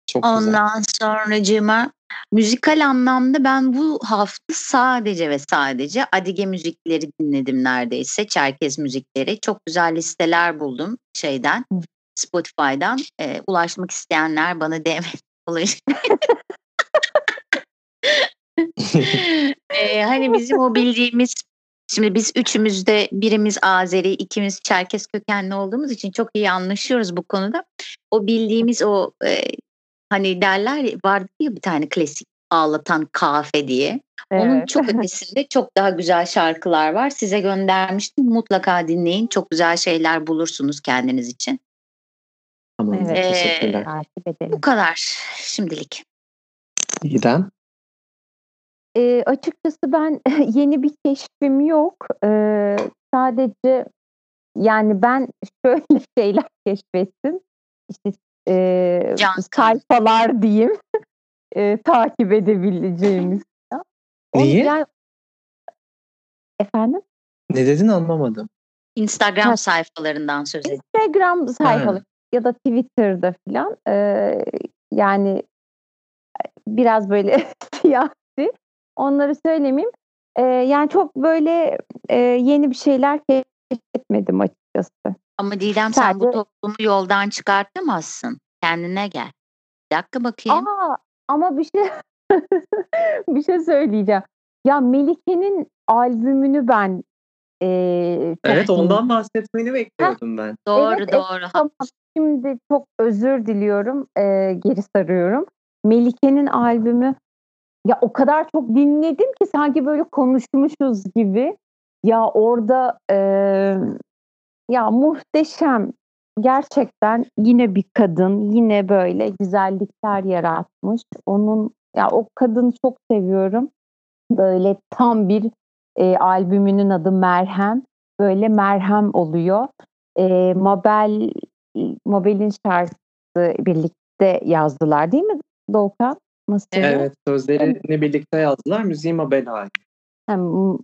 Speaker 1: Çok güzel.
Speaker 3: Ondan sonracığıma müzikal anlamda ben bu hafta sadece ve sadece Adige müzikleri dinledim neredeyse. Çerkez müzikleri. Çok güzel listeler buldum şeyden. Spotify'dan. Ee, ulaşmak isteyenler bana DM ulaş. Ee, hani bizim o bildiğimiz Şimdi biz üçümüz de birimiz Azeri, ikimiz Çerkes kökenli olduğumuz için çok iyi anlaşıyoruz bu konuda. O bildiğimiz o e, hani derler ya, vardı ya bir tane klasik ağlatan kafe diye. Onun
Speaker 2: Evet.
Speaker 3: çok ötesinde çok daha güzel şarkılar var. Size göndermiştim. Mutlaka dinleyin. Çok güzel şeyler bulursunuz kendiniz için.
Speaker 1: Tamam,
Speaker 2: Evet.
Speaker 1: teşekkürler.
Speaker 2: Takip edelim.
Speaker 3: Bu kadar şimdilik.
Speaker 1: İdem?
Speaker 2: Eee, açıkçası ben yeni bir keşfim yok. Eee, sadece yani ben şöyle şeyler keşfettim. İşte eee,
Speaker 3: Can
Speaker 2: sayfalar diyeyim. Eee, takip edebileceğimiz.
Speaker 1: Niye?
Speaker 2: yani- Efendim?
Speaker 1: Ne dedin anlamadım.
Speaker 3: Instagram
Speaker 2: Ha.
Speaker 3: sayfalarından söz ediyorum.
Speaker 2: Instagram sayfaları ya da Twitter'da falan eee, yani biraz böyle siyasi onları söylemeyeyim. Eee, yani çok böyle eee, yeni bir şeyler keşfetmedim açıkçası.
Speaker 3: Ama Didem sen bu
Speaker 2: Sadece-
Speaker 3: toplumu yoldan çıkartamazsın. Kendine gel. Bir dakika bakayım.
Speaker 2: Aa, ama bir şey Bir şey söyleyeceğim. Ya Melike'nin albümünü ben, eee, çok
Speaker 1: Evet, ondan bahsetmeni
Speaker 2: Heh.
Speaker 1: bekliyordum ben.
Speaker 3: Doğru,
Speaker 2: Evet, evet,
Speaker 3: doğru,
Speaker 2: tamam.
Speaker 3: haklısın.
Speaker 2: Şimdi çok özür diliyorum, eee, geri sarıyorum. Melike'nin albümü ya o kadar çok dinledim ki sanki böyle konuşmuşuz gibi. Ya orada, emm, ya muhteşem. Gerçekten yine bir kadın, yine böyle güzellikler yaratmış. Onun ya o kadını çok seviyorum. Böyle tam bir, eee, albümünün adı Merhem. Böyle merhem oluyor. Eee, Mabel Mabel'in şarkısı birlikte yazdılar değil mi Doğukan? Nasıldı?
Speaker 3: Evet.
Speaker 1: Evet, sözlerini birlikte yazdılar. Müziği Mabel'e ait.
Speaker 2: M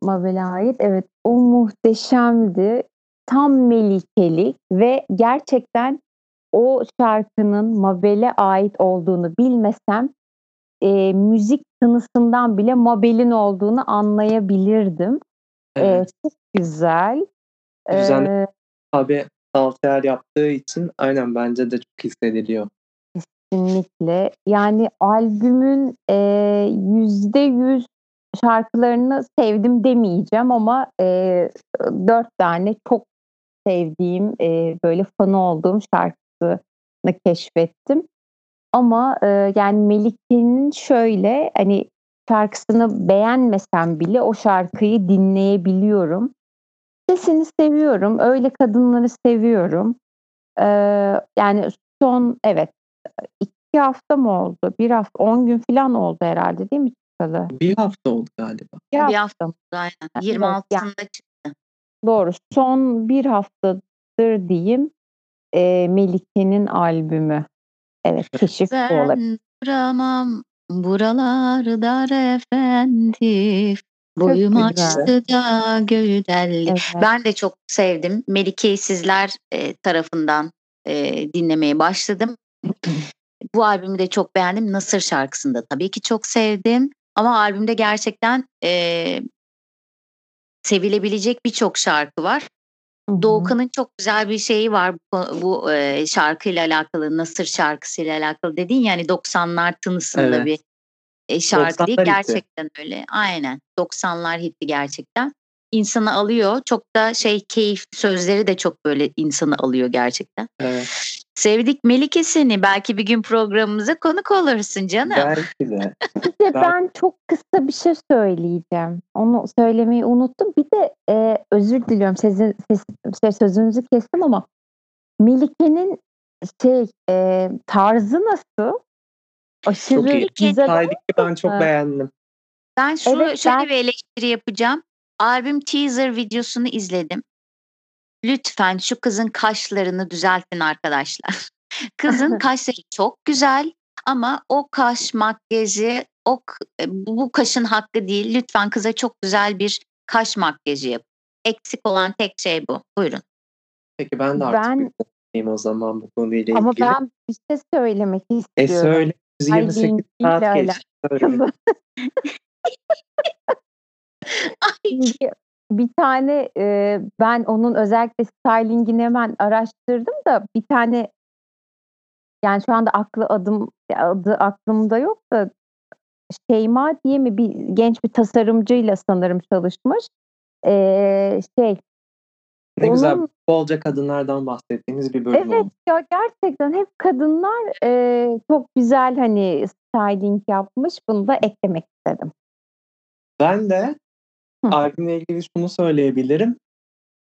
Speaker 2: Mabel'e ait. Evet, o muhteşemdi. Tam Melikelik ve gerçekten o şarkının Mabel'e ait olduğunu bilmesem, eee, müzik tınısından bile Mabel'in olduğunu anlayabilirdim. Eee,
Speaker 1: Evet.
Speaker 2: çok güzel.
Speaker 1: Düzenli
Speaker 2: Eee
Speaker 1: tabii saltyer yaptığı için aynen bence de çok hissediliyor.
Speaker 2: Kesinlikle. Yani albümün, eee, %100 şarkılarını sevdim demeyeceğim ama, eee, 4 tane çok sevdiğim, eee, böyle fanı olduğum şarkısını keşfettim. Ama, eee, yani Melike'nin şöyle, hani, şarkısını beğenmesem bile o şarkıyı dinleyebiliyorum. Sesini seviyorum, öyle kadınları seviyorum. Eee, yani son evet, 2 hafta mı oldu? 1 hafta, 10 gün filan oldu herhâlde değil mi çıkalı?
Speaker 1: 1 hafta oldu galiba.
Speaker 2: 2
Speaker 3: 1
Speaker 2: hafta
Speaker 3: hafta
Speaker 2: mı?
Speaker 3: oldu aynen.
Speaker 2: Ha, evet, yani
Speaker 3: 26'sında çıktı.
Speaker 2: Doğru. Son 1 haftadır diyeyim, eee, Melike'nin albümü. Evet, keşif bu olabilir.
Speaker 3: Ben duramam buralar dar efendim.
Speaker 2: Çok
Speaker 3: Boyum aştı da göğü deldi.
Speaker 2: Evet.
Speaker 3: Ben de çok sevdim. Melike'yi sizler, eee, tarafından, eee, dinlemeye başladım. Bu albümü de çok beğendim. Nasır şarkısını da tabii ki çok sevdim ama albümde gerçekten, eee sevilebilecek birçok şarkı var.
Speaker 2: Hı hı.
Speaker 3: Doğukan'ın çok güzel bir şeyi var bu bu, eee, şarkıyla alakalı, Nasır şarkısıyla alakalı dedin ya, hani 90'lar tınısında
Speaker 1: Evet.
Speaker 3: bir, eee, şarkı değil.
Speaker 1: 90'lar hitti.
Speaker 3: Gerçekten öyle. Aynen. 90'lar hitti gerçekten. İnsanı alıyor. Çok da şey keyifli, sözleri de çok böyle insanı alıyor gerçekten.
Speaker 1: Evet.
Speaker 3: Sevdik Melike seni. Belki bir gün programımıza konuk olursun canım.
Speaker 1: Belki de.
Speaker 2: Bir de
Speaker 1: Belki
Speaker 2: ben çok kısa bir şey söyleyeceğim. Onu söylemeyi unuttum. Bir de, eee, özür diliyorum sezi ses şey, sözünüzü kestim ama Melike'nin şey, eee, tarzı nasıl?
Speaker 1: Çok
Speaker 2: Aşırı
Speaker 1: iyi.
Speaker 3: Melike
Speaker 2: güzel
Speaker 1: Haydi ben çok beğendim.
Speaker 3: Ben şu
Speaker 2: Evet,
Speaker 3: şöyle
Speaker 2: ben
Speaker 3: bir eleştiri yapacağım. Albüm teaser videosunu izledim. Lütfen şu kızın kaşlarını düzeltin arkadaşlar. Kızın kaşları çok güzel ama o kaş makyajı o eee, bu kaşın hakkı değil. Lütfen kıza çok güzel bir kaş makyajı yapın. Eksik olan tek şey bu. Buyurun.
Speaker 1: Peki ben de artık bir
Speaker 2: Ben
Speaker 1: konuşayım o zaman bu konuyla
Speaker 2: Ama
Speaker 1: ilgili.
Speaker 2: ben bir şey söylemek
Speaker 1: E
Speaker 2: istiyorum.
Speaker 1: söyle. 128
Speaker 2: Stylingiyle
Speaker 1: saat geçti.
Speaker 2: Çünkü bir tane, eee, ben onun özellikle styling'ini hemen araştırdım da bir tane yani şu anda aklı adım adı aklımda yok da Şeyma diye mi bir genç bir tasarımcıyla sanırım çalışmış. Eee, şey
Speaker 1: Ne güzel
Speaker 2: onun
Speaker 1: bolca kadınlardan bahsettiğimiz bir bölüm
Speaker 2: Evet
Speaker 1: oldu.
Speaker 2: ya gerçekten hep kadınlar, eee, çok güzel hani styling yapmış. Bunu da eklemek istedim.
Speaker 1: Ben de. Albümle ilgili şunu söyleyebilirim.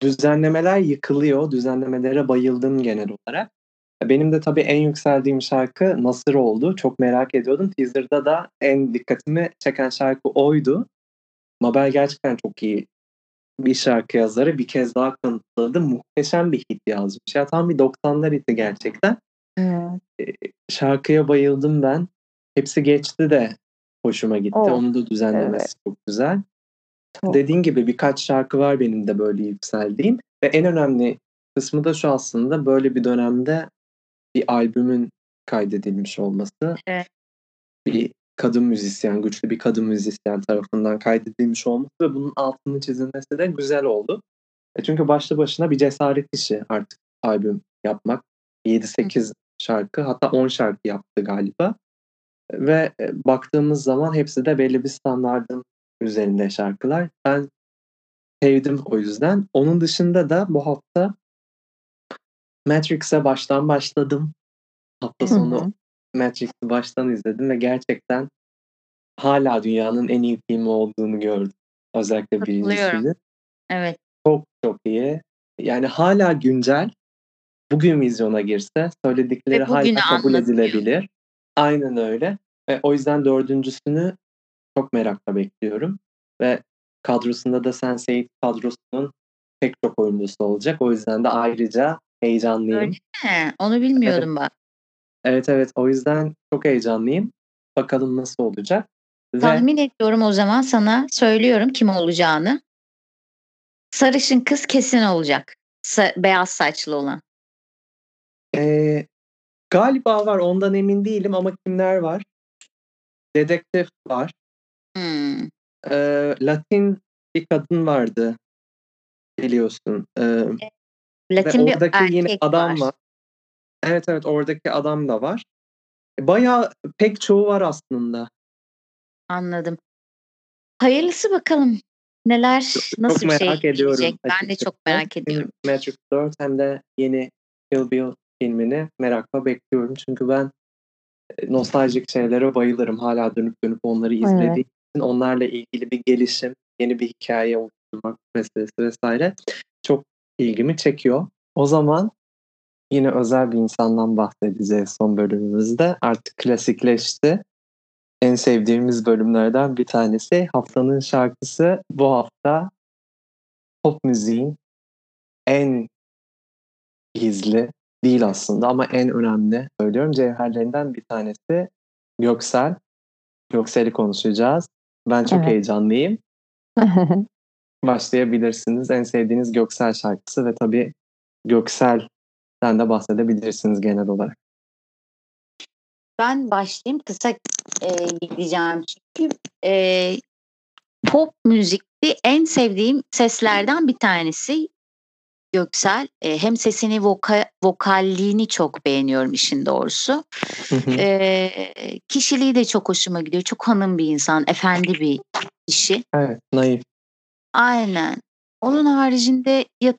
Speaker 1: Düzenlemeler yıkılıyor. Düzenlemelere bayıldım genel olarak. Benim de tabii en yükseldiğim şarkı Nasır oldu. Çok merak ediyordum. Teaser'da da en dikkatimi çeken şarkı oydu. Mabel gerçekten çok iyi bir şarkı yazarı. Bir kez daha kanıtladı. Muhteşem bir hit yazmış. Ya tam bir 90'lar hiti gerçekten.
Speaker 2: Evet.
Speaker 1: Şarkıya bayıldım ben. Hepsi geçti de hoşuma gitti.
Speaker 2: Of,
Speaker 1: Onun da
Speaker 2: evet.
Speaker 1: düzenlemesi çok güzel. Dediğin gibi birkaç şarkı var benim de böyle yükseldiğim ve en önemli kısmı da şu aslında böyle bir dönemde bir albümün kaydedilmiş olması.
Speaker 3: Evet.
Speaker 1: Bir kadın müzisyen, güçlü bir kadın müzisyen tarafından kaydedilmiş olması ve bunun altını çizilmesi de güzel oldu. E çünkü başlı başına bir cesaret işi artık albüm yapmak.
Speaker 3: Hı.
Speaker 1: 7-8 şarkı hatta 10 şarkı yaptı galiba. ve e, baktığımız zaman hepsi de belli bir standardın üzerinde şarkılar. Ben sevdim o yüzden. Onun dışında da bu hafta Matrix'e baştan başladım. Hafta sonu Matrix'i baştan izledim ve gerçekten hala dünyanın en iyi filmi olduğunu gördüm. Özellikle birincisini.
Speaker 3: Evet.
Speaker 1: Çok çok iyi. Yani hala güncel. Bugün vizyona girse söyledikleri hala kabul edilebilir. Aynen öyle. Ve o yüzden dördüncüsünü çok merakla bekliyorum. Ve kadrosunda da Sense8 kadrosunun pek çok oyuncusu olacak. O yüzden de ayrıca heyecanlıyım. Öyle
Speaker 3: mi? Onu bilmiyordum evet. bak.
Speaker 1: Evet evet o yüzden çok heyecanlıyım. Bakalım nasıl olacak.
Speaker 3: Tahmin Ve... ediyorum o zaman sana söylüyorum kim olacağını. Sarışın kız kesin olacak. Sa- beyaz saçlı olan.
Speaker 1: Ee, galiba var ondan emin değilim ama kimler var? Dedektif var.
Speaker 3: Hmm.
Speaker 1: Latin bir kadın vardı biliyorsun. Ee,
Speaker 3: Latin bir erkek yine
Speaker 1: adam var. var. Evet evet oradaki adam da var. Bayağı pek çoğu var aslında.
Speaker 3: Anladım. Hayırlısı bakalım. Neler, çok, nasıl çok bir şey ediyorum. Gelecek? Ben de çok merak ediyorum.
Speaker 1: Hem Matrix 4 hem de yeni Kill Bill filmini merakla bekliyorum. Çünkü ben e, nostaljik şeylere bayılırım. Hala dönüp dönüp onları izlediğim evet. Onlarla ilgili bir gelişim, yeni bir hikaye oluşturmak meselesi vesaire çok ilgimi çekiyor. O zaman yine özel bir insandan bahsedeceğiz son bölümümüzde. Artık klasikleşti. En sevdiğimiz bölümlerden bir tanesi. Haftanın şarkısı bu hafta pop müziğin en gizli değil aslında ama en önemli söylüyorum cevherlerinden bir tanesi Göksel. Göksel'i konuşacağız. Ben çok evet. heyecanlıyım. Başlayabilirsiniz. En sevdiğiniz Göksel şarkısı ve tabii Göksel'den de bahsedebilirsiniz genel olarak.
Speaker 3: Ben başlayayım. Kısa e, gideceğim çünkü e, pop müzikte en sevdiğim seslerden bir tanesi Göksel. E, hem sesini, voka, vokalliğini çok beğeniyorum işin doğrusu. E, kişiliği de çok hoşuma gidiyor. Çok hanım bir insan, efendi bir kişi.
Speaker 1: Evet, naif.
Speaker 3: Aynen. Onun haricinde ya,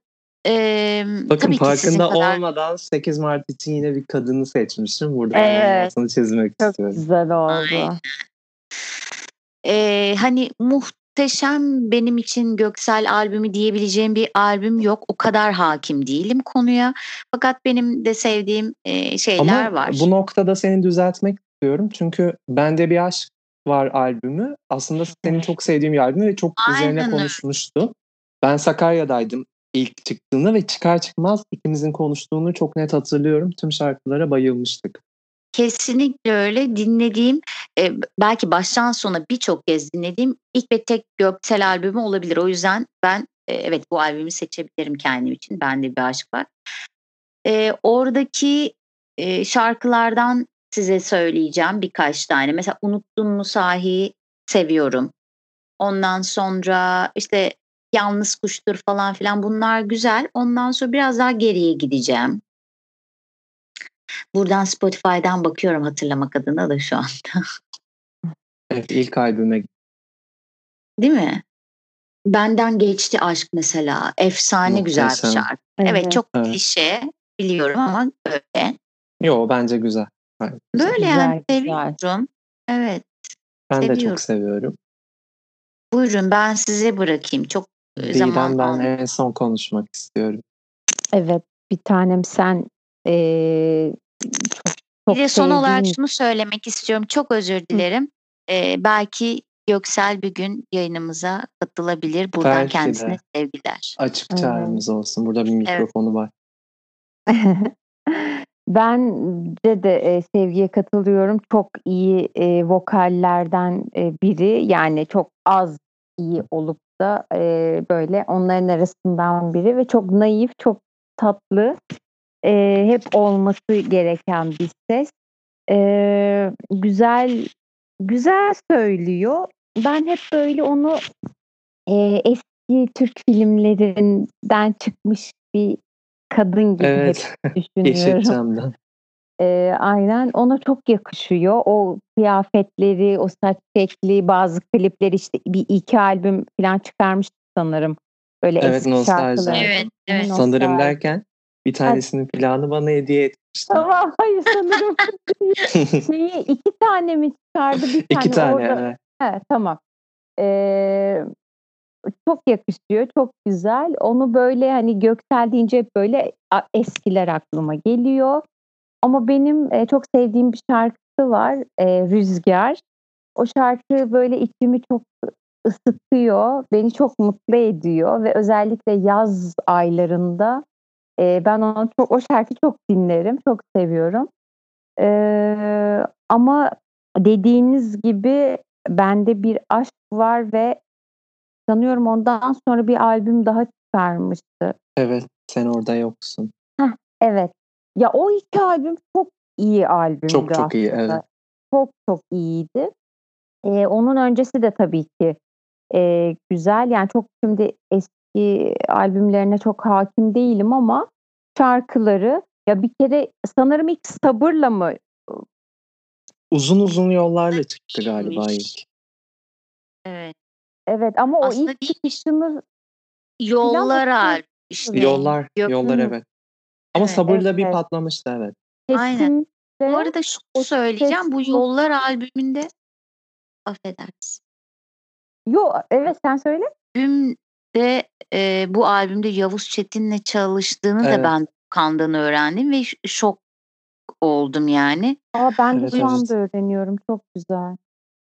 Speaker 3: e,
Speaker 1: Bakın tabii farkında kadar... olmadan 8 Mart için yine bir kadını seçmişim. Burada evet. çizmek
Speaker 2: çok
Speaker 1: istiyorum.
Speaker 2: Çok güzel oldu.
Speaker 3: Aynen. Ee, hani muhteşem benim için Göksel albümü diyebileceğim bir albüm yok. O kadar hakim değilim konuya. Fakat benim de sevdiğim e, şeyler
Speaker 1: Ama
Speaker 3: var.
Speaker 1: bu noktada seni düzeltmek istiyorum. Çünkü Bende Bir Aşk var albümü. Aslında senin çok sevdiğim bir albüm ve çok Aynen üzerine konuşmuştu. Ben Sakarya'daydım ilk çıktığında ve çıkar çıkmaz ikimizin konuştuğunu çok net hatırlıyorum. Tüm şarkılara bayılmıştık.
Speaker 3: Kesinlikle öyle. Dinlediğim, e, belki baştan sona birçok kez dinlediğim ilk ve tek Göksel albümü olabilir. O yüzden ben e, evet bu albümü seçebilirim kendim için. Bende bir aşk var. E, oradaki e, şarkılardan size söyleyeceğim birkaç tane. Mesela Unuttun mu sahi seviyorum. Ondan sonra işte Yalnız Kuştur falan filan bunlar güzel. Ondan sonra biraz daha geriye gideceğim. Buradan Spotify'dan bakıyorum hatırlamak adına da şu anda.
Speaker 1: Evet ilk albüme.
Speaker 3: Değil mi? Benden geçti aşk mesela. Efsane Muhteşem. güzel bir şarkı. Evet, evet çok evet. klişe biliyorum ama böyle.
Speaker 1: Yo bence güzel.
Speaker 3: Böyle güzel, yani güzel. seviyorum. Evet.
Speaker 1: Ben seviyorum. de çok seviyorum.
Speaker 3: Buyurun ben size bırakayım. Çok
Speaker 1: Didem zaman ben en son konuşmak istiyorum.
Speaker 2: Evet bir tanem sen ee,
Speaker 3: çok, bir de son olarak şunu söylemek istiyorum. Çok özür dilerim. Ee, belki Göksel bir gün yayınımıza katılabilir. Buradan belki kendisine de. sevgiler.
Speaker 1: Açık çağrımız evet. olsun. Burada bir mikrofonu evet. var.
Speaker 2: Ben de de e, sevgiye katılıyorum. Çok iyi e, vokallerden e, biri. Yani çok az iyi olup da e, böyle onların arasından biri ve çok naif, çok tatlı, e, hep olması gereken bir ses. E, güzel, güzel söylüyor. Ben hep böyle onu e, eski Türk filmlerinden çıkmış bir kadın gibi
Speaker 1: evet.
Speaker 2: hep düşünüyorum. Eee, aynen ona çok yakışıyor. O kıyafetleri, o saç şekli, bazı klipleri, işte, bir 2 albüm falan çıkarmıştı sanırım. Böyle
Speaker 1: Evet,
Speaker 2: eski
Speaker 1: nostalji.
Speaker 2: şarkıları.
Speaker 3: Evet, evet.
Speaker 1: Sanırım derken bir tanesinin plağını bana hediye etmişti.
Speaker 2: Tamam, hayır sanırım şeyi 2 tane mi çıkardı? 1
Speaker 1: 2
Speaker 2: tane
Speaker 1: tane,
Speaker 2: orada
Speaker 1: evet.
Speaker 2: He, tamam. Eee, çok yakışıyor, çok güzel. Onu böyle, hani, Göksel deyince hep böyle eskiler aklıma geliyor. Ama benim, eee, çok sevdiğim bir şarkısı var, eee, Rüzgar. O şarkı böyle içimi çok ısıtıyor, beni çok mutlu ediyor ve özellikle yaz aylarında, eee, ben onu çok o şarkıyı çok dinlerim, çok seviyorum. Eee, ama dediğiniz gibi bende bir aşk var ve sanıyorum ondan sonra bir albüm daha çıkarmıştı.
Speaker 1: Evet, Sen Orada Yoksun.
Speaker 2: Heh, evet. Ya, o 2 albüm çok iyi albümdü
Speaker 1: Çok çok iyi,
Speaker 2: aslında.
Speaker 1: evet.
Speaker 2: Çok çok iyiydi. Eee, onun öncesi de tabii ki, eee, güzel. Yani çok şimdi eski albümlerine çok hâkim değilim ama şarkıları ya bir kere sanırım ilk Sabır'la mı
Speaker 1: Uzun Uzun Yollar'la çıktı galiba ilk.
Speaker 3: Evet.
Speaker 2: Evet ama o
Speaker 3: Aslında
Speaker 2: ilk
Speaker 3: değil.
Speaker 2: çıkışını
Speaker 3: Yollar albüm işte.
Speaker 1: Yollar,
Speaker 3: Gök
Speaker 1: Yollar evet. Ama
Speaker 3: Evet.
Speaker 1: Sabır'la bir
Speaker 2: Evet.
Speaker 1: patlamıştı, evet.
Speaker 3: Aynen. Bu
Speaker 2: Kesinlikle
Speaker 3: arada şunu
Speaker 2: o
Speaker 3: söyleyeceğim. Bu Yollar albümünde Affedersin.
Speaker 2: Yo, evet sen söyle.
Speaker 3: Albümde, eee, bu albümde Yavuz Çetin'le çalıştığını da
Speaker 1: Evet.
Speaker 3: ben Okan'dan öğrendim ve şok oldum yani.
Speaker 2: A, ben de
Speaker 1: Evet,
Speaker 2: şu anda öğreniyorum. Çok güzel.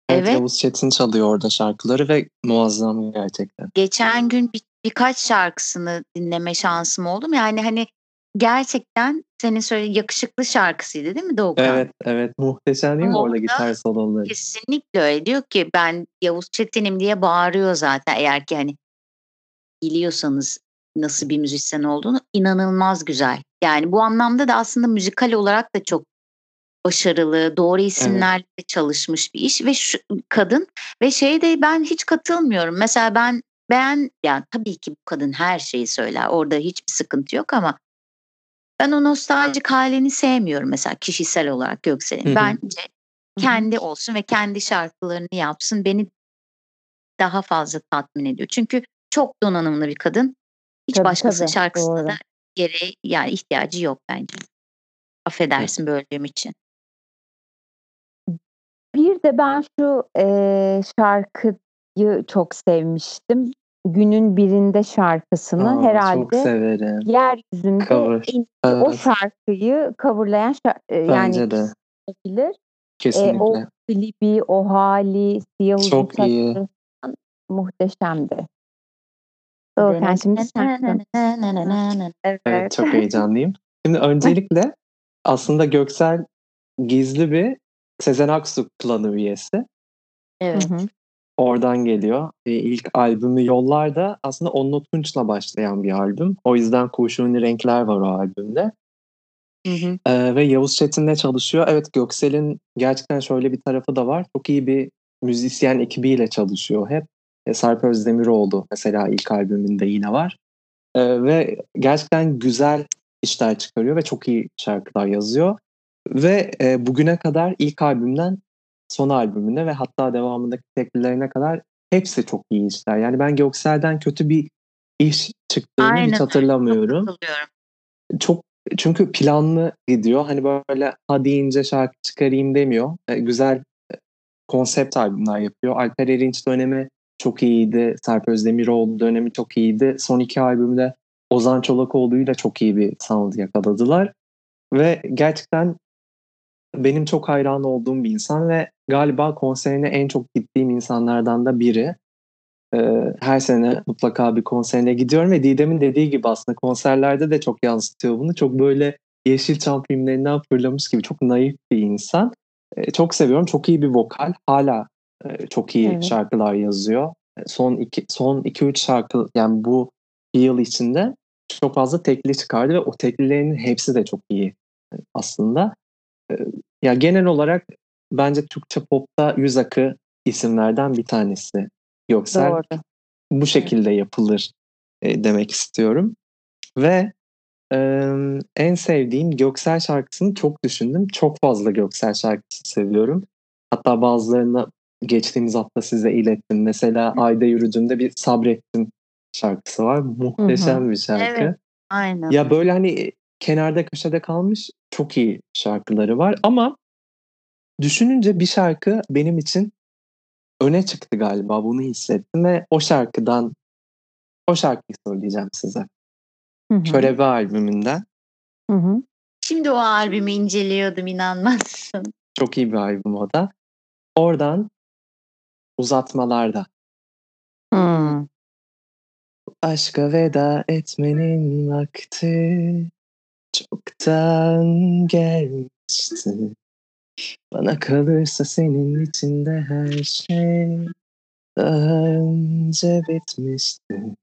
Speaker 1: Evet,
Speaker 3: Evet.
Speaker 1: Yavuz Çetin çalıyor orada şarkıları ve muazzam gerçekten.
Speaker 3: Geçen gün bir birkaç şarkısını dinleme şansım oldu. Yani, hani, gerçekten senin söylediğin yakışıklı şarkısıydı değil mi Doğukan?
Speaker 1: Evet, evet. Muhteşem değil mi orada
Speaker 3: Orada
Speaker 1: gitar soloları?
Speaker 3: kesinlikle öyle. Diyor ki ben Yavuz Çetin'im diye bağırıyor zaten eğer ki, hani, biliyorsanız nasıl bir müzisyen olduğunu. İnanılmaz güzel. Yani bu anlamda da aslında müzikal olarak da çok başarılı, doğru
Speaker 1: Evet.
Speaker 3: isimlerle çalışmış bir iş ve şu kadın ve şeye de ben hiç katılmıyorum. Mesela ben ben yani tabii ki bu kadın her şeyi söyler. Orada hiçbir sıkıntı yok ama ben o nostaljik hâlini sevmiyorum mesela kişisel olarak Göksel'in. Bence kendi olsun ve kendi şarkılarını yapsın. Beni daha fazla tatmin ediyor. Çünkü çok donanımlı bir kadın. Hiç
Speaker 2: Tabii,
Speaker 3: başkasının
Speaker 2: tabii.
Speaker 3: şarkısına
Speaker 2: Doğru.
Speaker 3: da gereği yani ihtiyacı yok bence.
Speaker 1: Evet.
Speaker 3: Affedersin böldüğüm için.
Speaker 2: Bir de ben şu, eee, şarkıyı çok sevmiştim. Günün Birinde şarkısını
Speaker 1: A, çok
Speaker 2: herhâlde
Speaker 1: severim.
Speaker 2: yeryüzünde
Speaker 1: Cover.
Speaker 2: en iyi o
Speaker 1: Evet.
Speaker 2: şarkıyı coverlayan şa eee, yani
Speaker 1: de.
Speaker 2: olabilir. Eee, o
Speaker 1: Kesinlikle.
Speaker 2: klibi, o hâli, siyah uzun saçları muhteşemdi. Doğukan şimdi.
Speaker 1: Evet,
Speaker 2: Evet.
Speaker 1: çok heyecanlıyım. Şimdi öncelikle aslında Göksel gizli bir Sezen Aksu klanı üyesi.
Speaker 3: Evet.
Speaker 1: Oradan geliyor. Eee, ilk albümü Yollar da aslında Onno Tunç'la başlayan bir albüm. O yüzden Kurşuni Renkler var o albümde.
Speaker 3: Hı hı.
Speaker 1: Eee, ve Yavuz Çetin'le çalışıyor. Evet, Göksel'in gerçekten şöyle bir tarafı da var. Çok iyi bir müzisyen ekibiyle çalışıyor hep. Eee, Sarp Özdemiroğlu mesela ilk albümünde yine var. Eee, ve gerçekten güzel işler çıkarıyor ve çok iyi şarkılar yazıyor. Ve, eee, bugüne kadar ilk albümden son albümüne ve hatta devamındaki teklilerine kadar hepsi çok iyi işler. Yani ben Göksel'den kötü bir iş çıktığını
Speaker 3: Aynen
Speaker 1: hiç.
Speaker 3: Çok
Speaker 1: hatırlamıyorum.
Speaker 3: katılıyorum.
Speaker 1: Çok çünkü planlı gidiyor. Hani böyle ha deyince şarkı çıkarayım demiyor. Eee, güzel, eee, konsept albümler yapıyor. Alper Erinç dönemi çok iyiydi. Sarp Özdemiroğlu dönemi çok iyiydi. Son 2 albümde Ozan Çolakoğlu'yla çok iyi bir sound yakaladılar. Ve gerçekten benim çok hayran olduğum bir insan ve galiba konserine en çok gittiğim insanlardan da biri. Eee, her sene mutlaka bir konserine gidiyorum ve Didem'in dediği gibi aslında konserlerde de çok yansıtıyor bunu. Çok böyle Yeşilçam filmlerinden fırlamış gibi çok naif bir insan. Eee, çok seviyorum. Çok iyi bir vokal. Hâlâ, eee, çok iyi
Speaker 2: Evet.
Speaker 1: şarkılar yazıyor. Eee, son 2 son 2-3 şarkı yani bu 1 yıl içinde çok fazla tekli çıkardı ve o teklilerinin hepsi de çok iyi, eee, aslında. Eee, ya genel olarak bence Türkçe pop'ta yüz akı isimlerden bir tanesi Göksel.
Speaker 2: Doğru.
Speaker 1: Bu şekilde yapılır, eee, demek istiyorum. Ve, emm, en sevdiğim Göksel şarkısını çok düşündüm. Çok fazla Göksel şarkısı seviyorum. Hatta bazılarını geçtiğimiz hafta size ilettim. Mesela Ayda Yürüdüğümde bir Sabrettim şarkısı var. Muhteşem bir şarkı.
Speaker 3: Evet. Aynen.
Speaker 1: Ya, böyle, hani, kenarda köşede kalmış çok iyi şarkıları var ama düşününce bir şarkı benim için öne çıktı galiba. Bunu hissettim ve o şarkıdan o şarkıyı söyleyeceğim size.
Speaker 2: Hı hı.
Speaker 1: Körebe albümünden.
Speaker 2: Hı hı.
Speaker 3: Şimdi o albümü inceliyordum inanmazsın.
Speaker 1: Çok iyi bir albüm o da. Oradan Uzatmalarda.
Speaker 2: Hımm.
Speaker 1: Aşka veda etmenin vakti çoktan gelmişti. Bana kalırsa senin için de her şey daha önce bitmişti.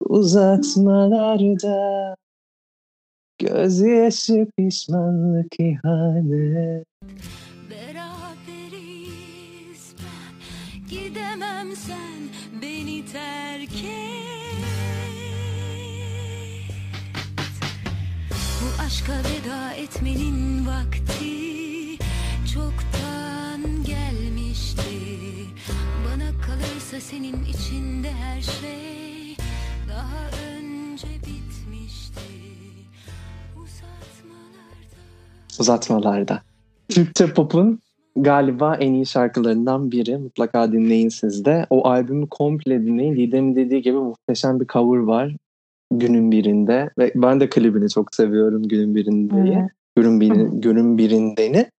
Speaker 1: Uzatmalarda gözyaşı, pişmanlık, ihanet.
Speaker 4: Beni terk et Bu aşka veda etmenin vakti çoktan gelmişti. Bana kalırsa senin içinde her şey daha önce bitmişti. Uzatmalarda.
Speaker 1: Uzatmalarda. Türkçe pop'un galiba en iyi şarkılarından biri. Mutlaka dinleyin siz de. O albümü komple dinleyin. Didem'in dediği gibi muhteşem bir cover var günün birinde. Ve ben de klibini çok seviyorum günün birindeyi.
Speaker 2: Evet.
Speaker 1: Günün, birin, günün birindeni.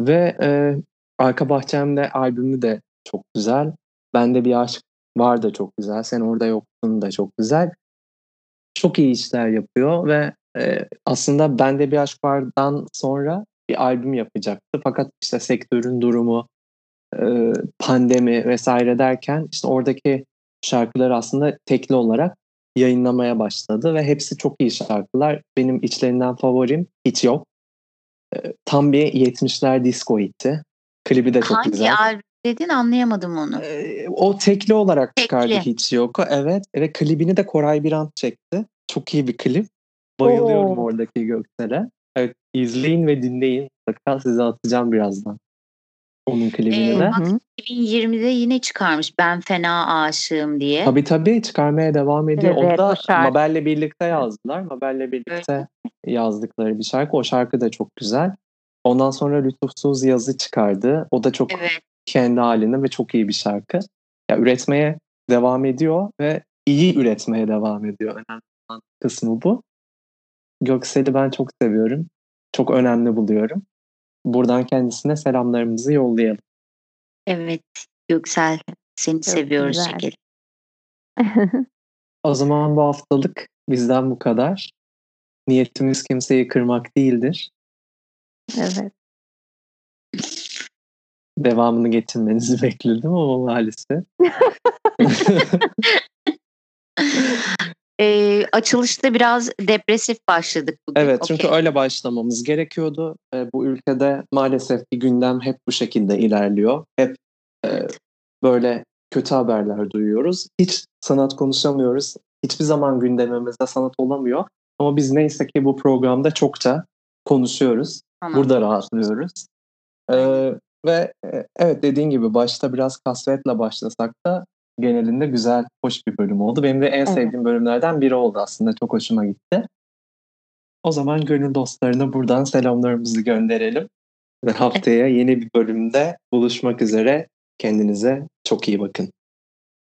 Speaker 1: Ve e, Arka Bahçem'de albümü de çok güzel. Bende bir aşk var da çok güzel. Sen orada yoktun da çok güzel. Çok iyi işler yapıyor ve e, aslında Bende Bir Aşk Var'dan sonra bir albüm yapacaktı. Fakat işte sektörün durumu, e, pandemi vesaire derken işte oradaki şarkıları aslında tekli olarak yayınlamaya başladı ve hepsi çok iyi şarkılar. Benim içlerinden favorim hiç yok. E, tam bir 70'ler disco hitti. Klibi de çok
Speaker 3: Hangi
Speaker 1: güzel.
Speaker 3: albüm dedin anlayamadım onu.
Speaker 1: E, o tekli olarak çıkardı
Speaker 3: Tekli.
Speaker 1: hiç yok. Evet ve klibini de Koray Birant çekti. Çok iyi bir klip. Bayılıyorum
Speaker 2: Oo.
Speaker 1: oradaki Göksel'e. Evet izleyin ve dinleyin. Mutlaka size atacağım birazdan. Onun klibini
Speaker 3: Ee,
Speaker 1: de.
Speaker 3: bak- 2020'de yine çıkarmış Ben Fena Aşığım diye.
Speaker 1: Tabii tabii çıkarmaya devam ediyor.
Speaker 2: Evet,
Speaker 1: Onu da
Speaker 2: şarkı.
Speaker 1: Mabel'le birlikte yazdılar. Mabel'le birlikte yazdıkları bir şarkı. O şarkı da çok güzel. Ondan sonra Lütufsuz Yazı çıkardı. O da çok
Speaker 3: Evet.
Speaker 1: kendi halinde ve çok iyi bir şarkı. Ya üretmeye devam ediyor ve iyi üretmeye devam ediyor. Önemli olan kısmı bu. Göksel'i ben çok seviyorum. Çok önemli buluyorum. Buradan kendisine selamlarımızı yollayalım.
Speaker 3: Evet. Göksel seni seviyoruz
Speaker 2: güzel.
Speaker 3: şekerim.
Speaker 1: O zaman bu haftalık bizden bu kadar. Niyetimiz kimseyi kırmak değildir.
Speaker 2: Evet.
Speaker 1: Devamını getirmenizi bekledim ama maalesef.
Speaker 3: Ee, açılışta biraz depresif başladık bugün.
Speaker 1: Evet çünkü
Speaker 3: Okey.
Speaker 1: öyle başlamamız gerekiyordu. E, bu ülkede maalesef ki gündem hep bu şekilde ilerliyor. Hep e, böyle kötü haberler duyuyoruz. Hiç sanat konuşamıyoruz. Hiçbir zaman gündemimizde sanat olamıyor. Ama biz neyse ki bu programda çokça konuşuyoruz.
Speaker 3: Tamam.
Speaker 1: Burada rahatlıyoruz. E, ve e, evet dediğin gibi başta biraz kasvetle başlasak da genelinde güzel, hoş bir bölüm oldu. Benim de en
Speaker 2: Evet.
Speaker 1: sevdiğim bölümlerden biri oldu aslında. Çok hoşuma gitti. O zaman gönül dostlarına buradan selamlarımızı gönderelim. Ve haftaya yeni bir bölümde buluşmak üzere. Kendinize çok iyi bakın.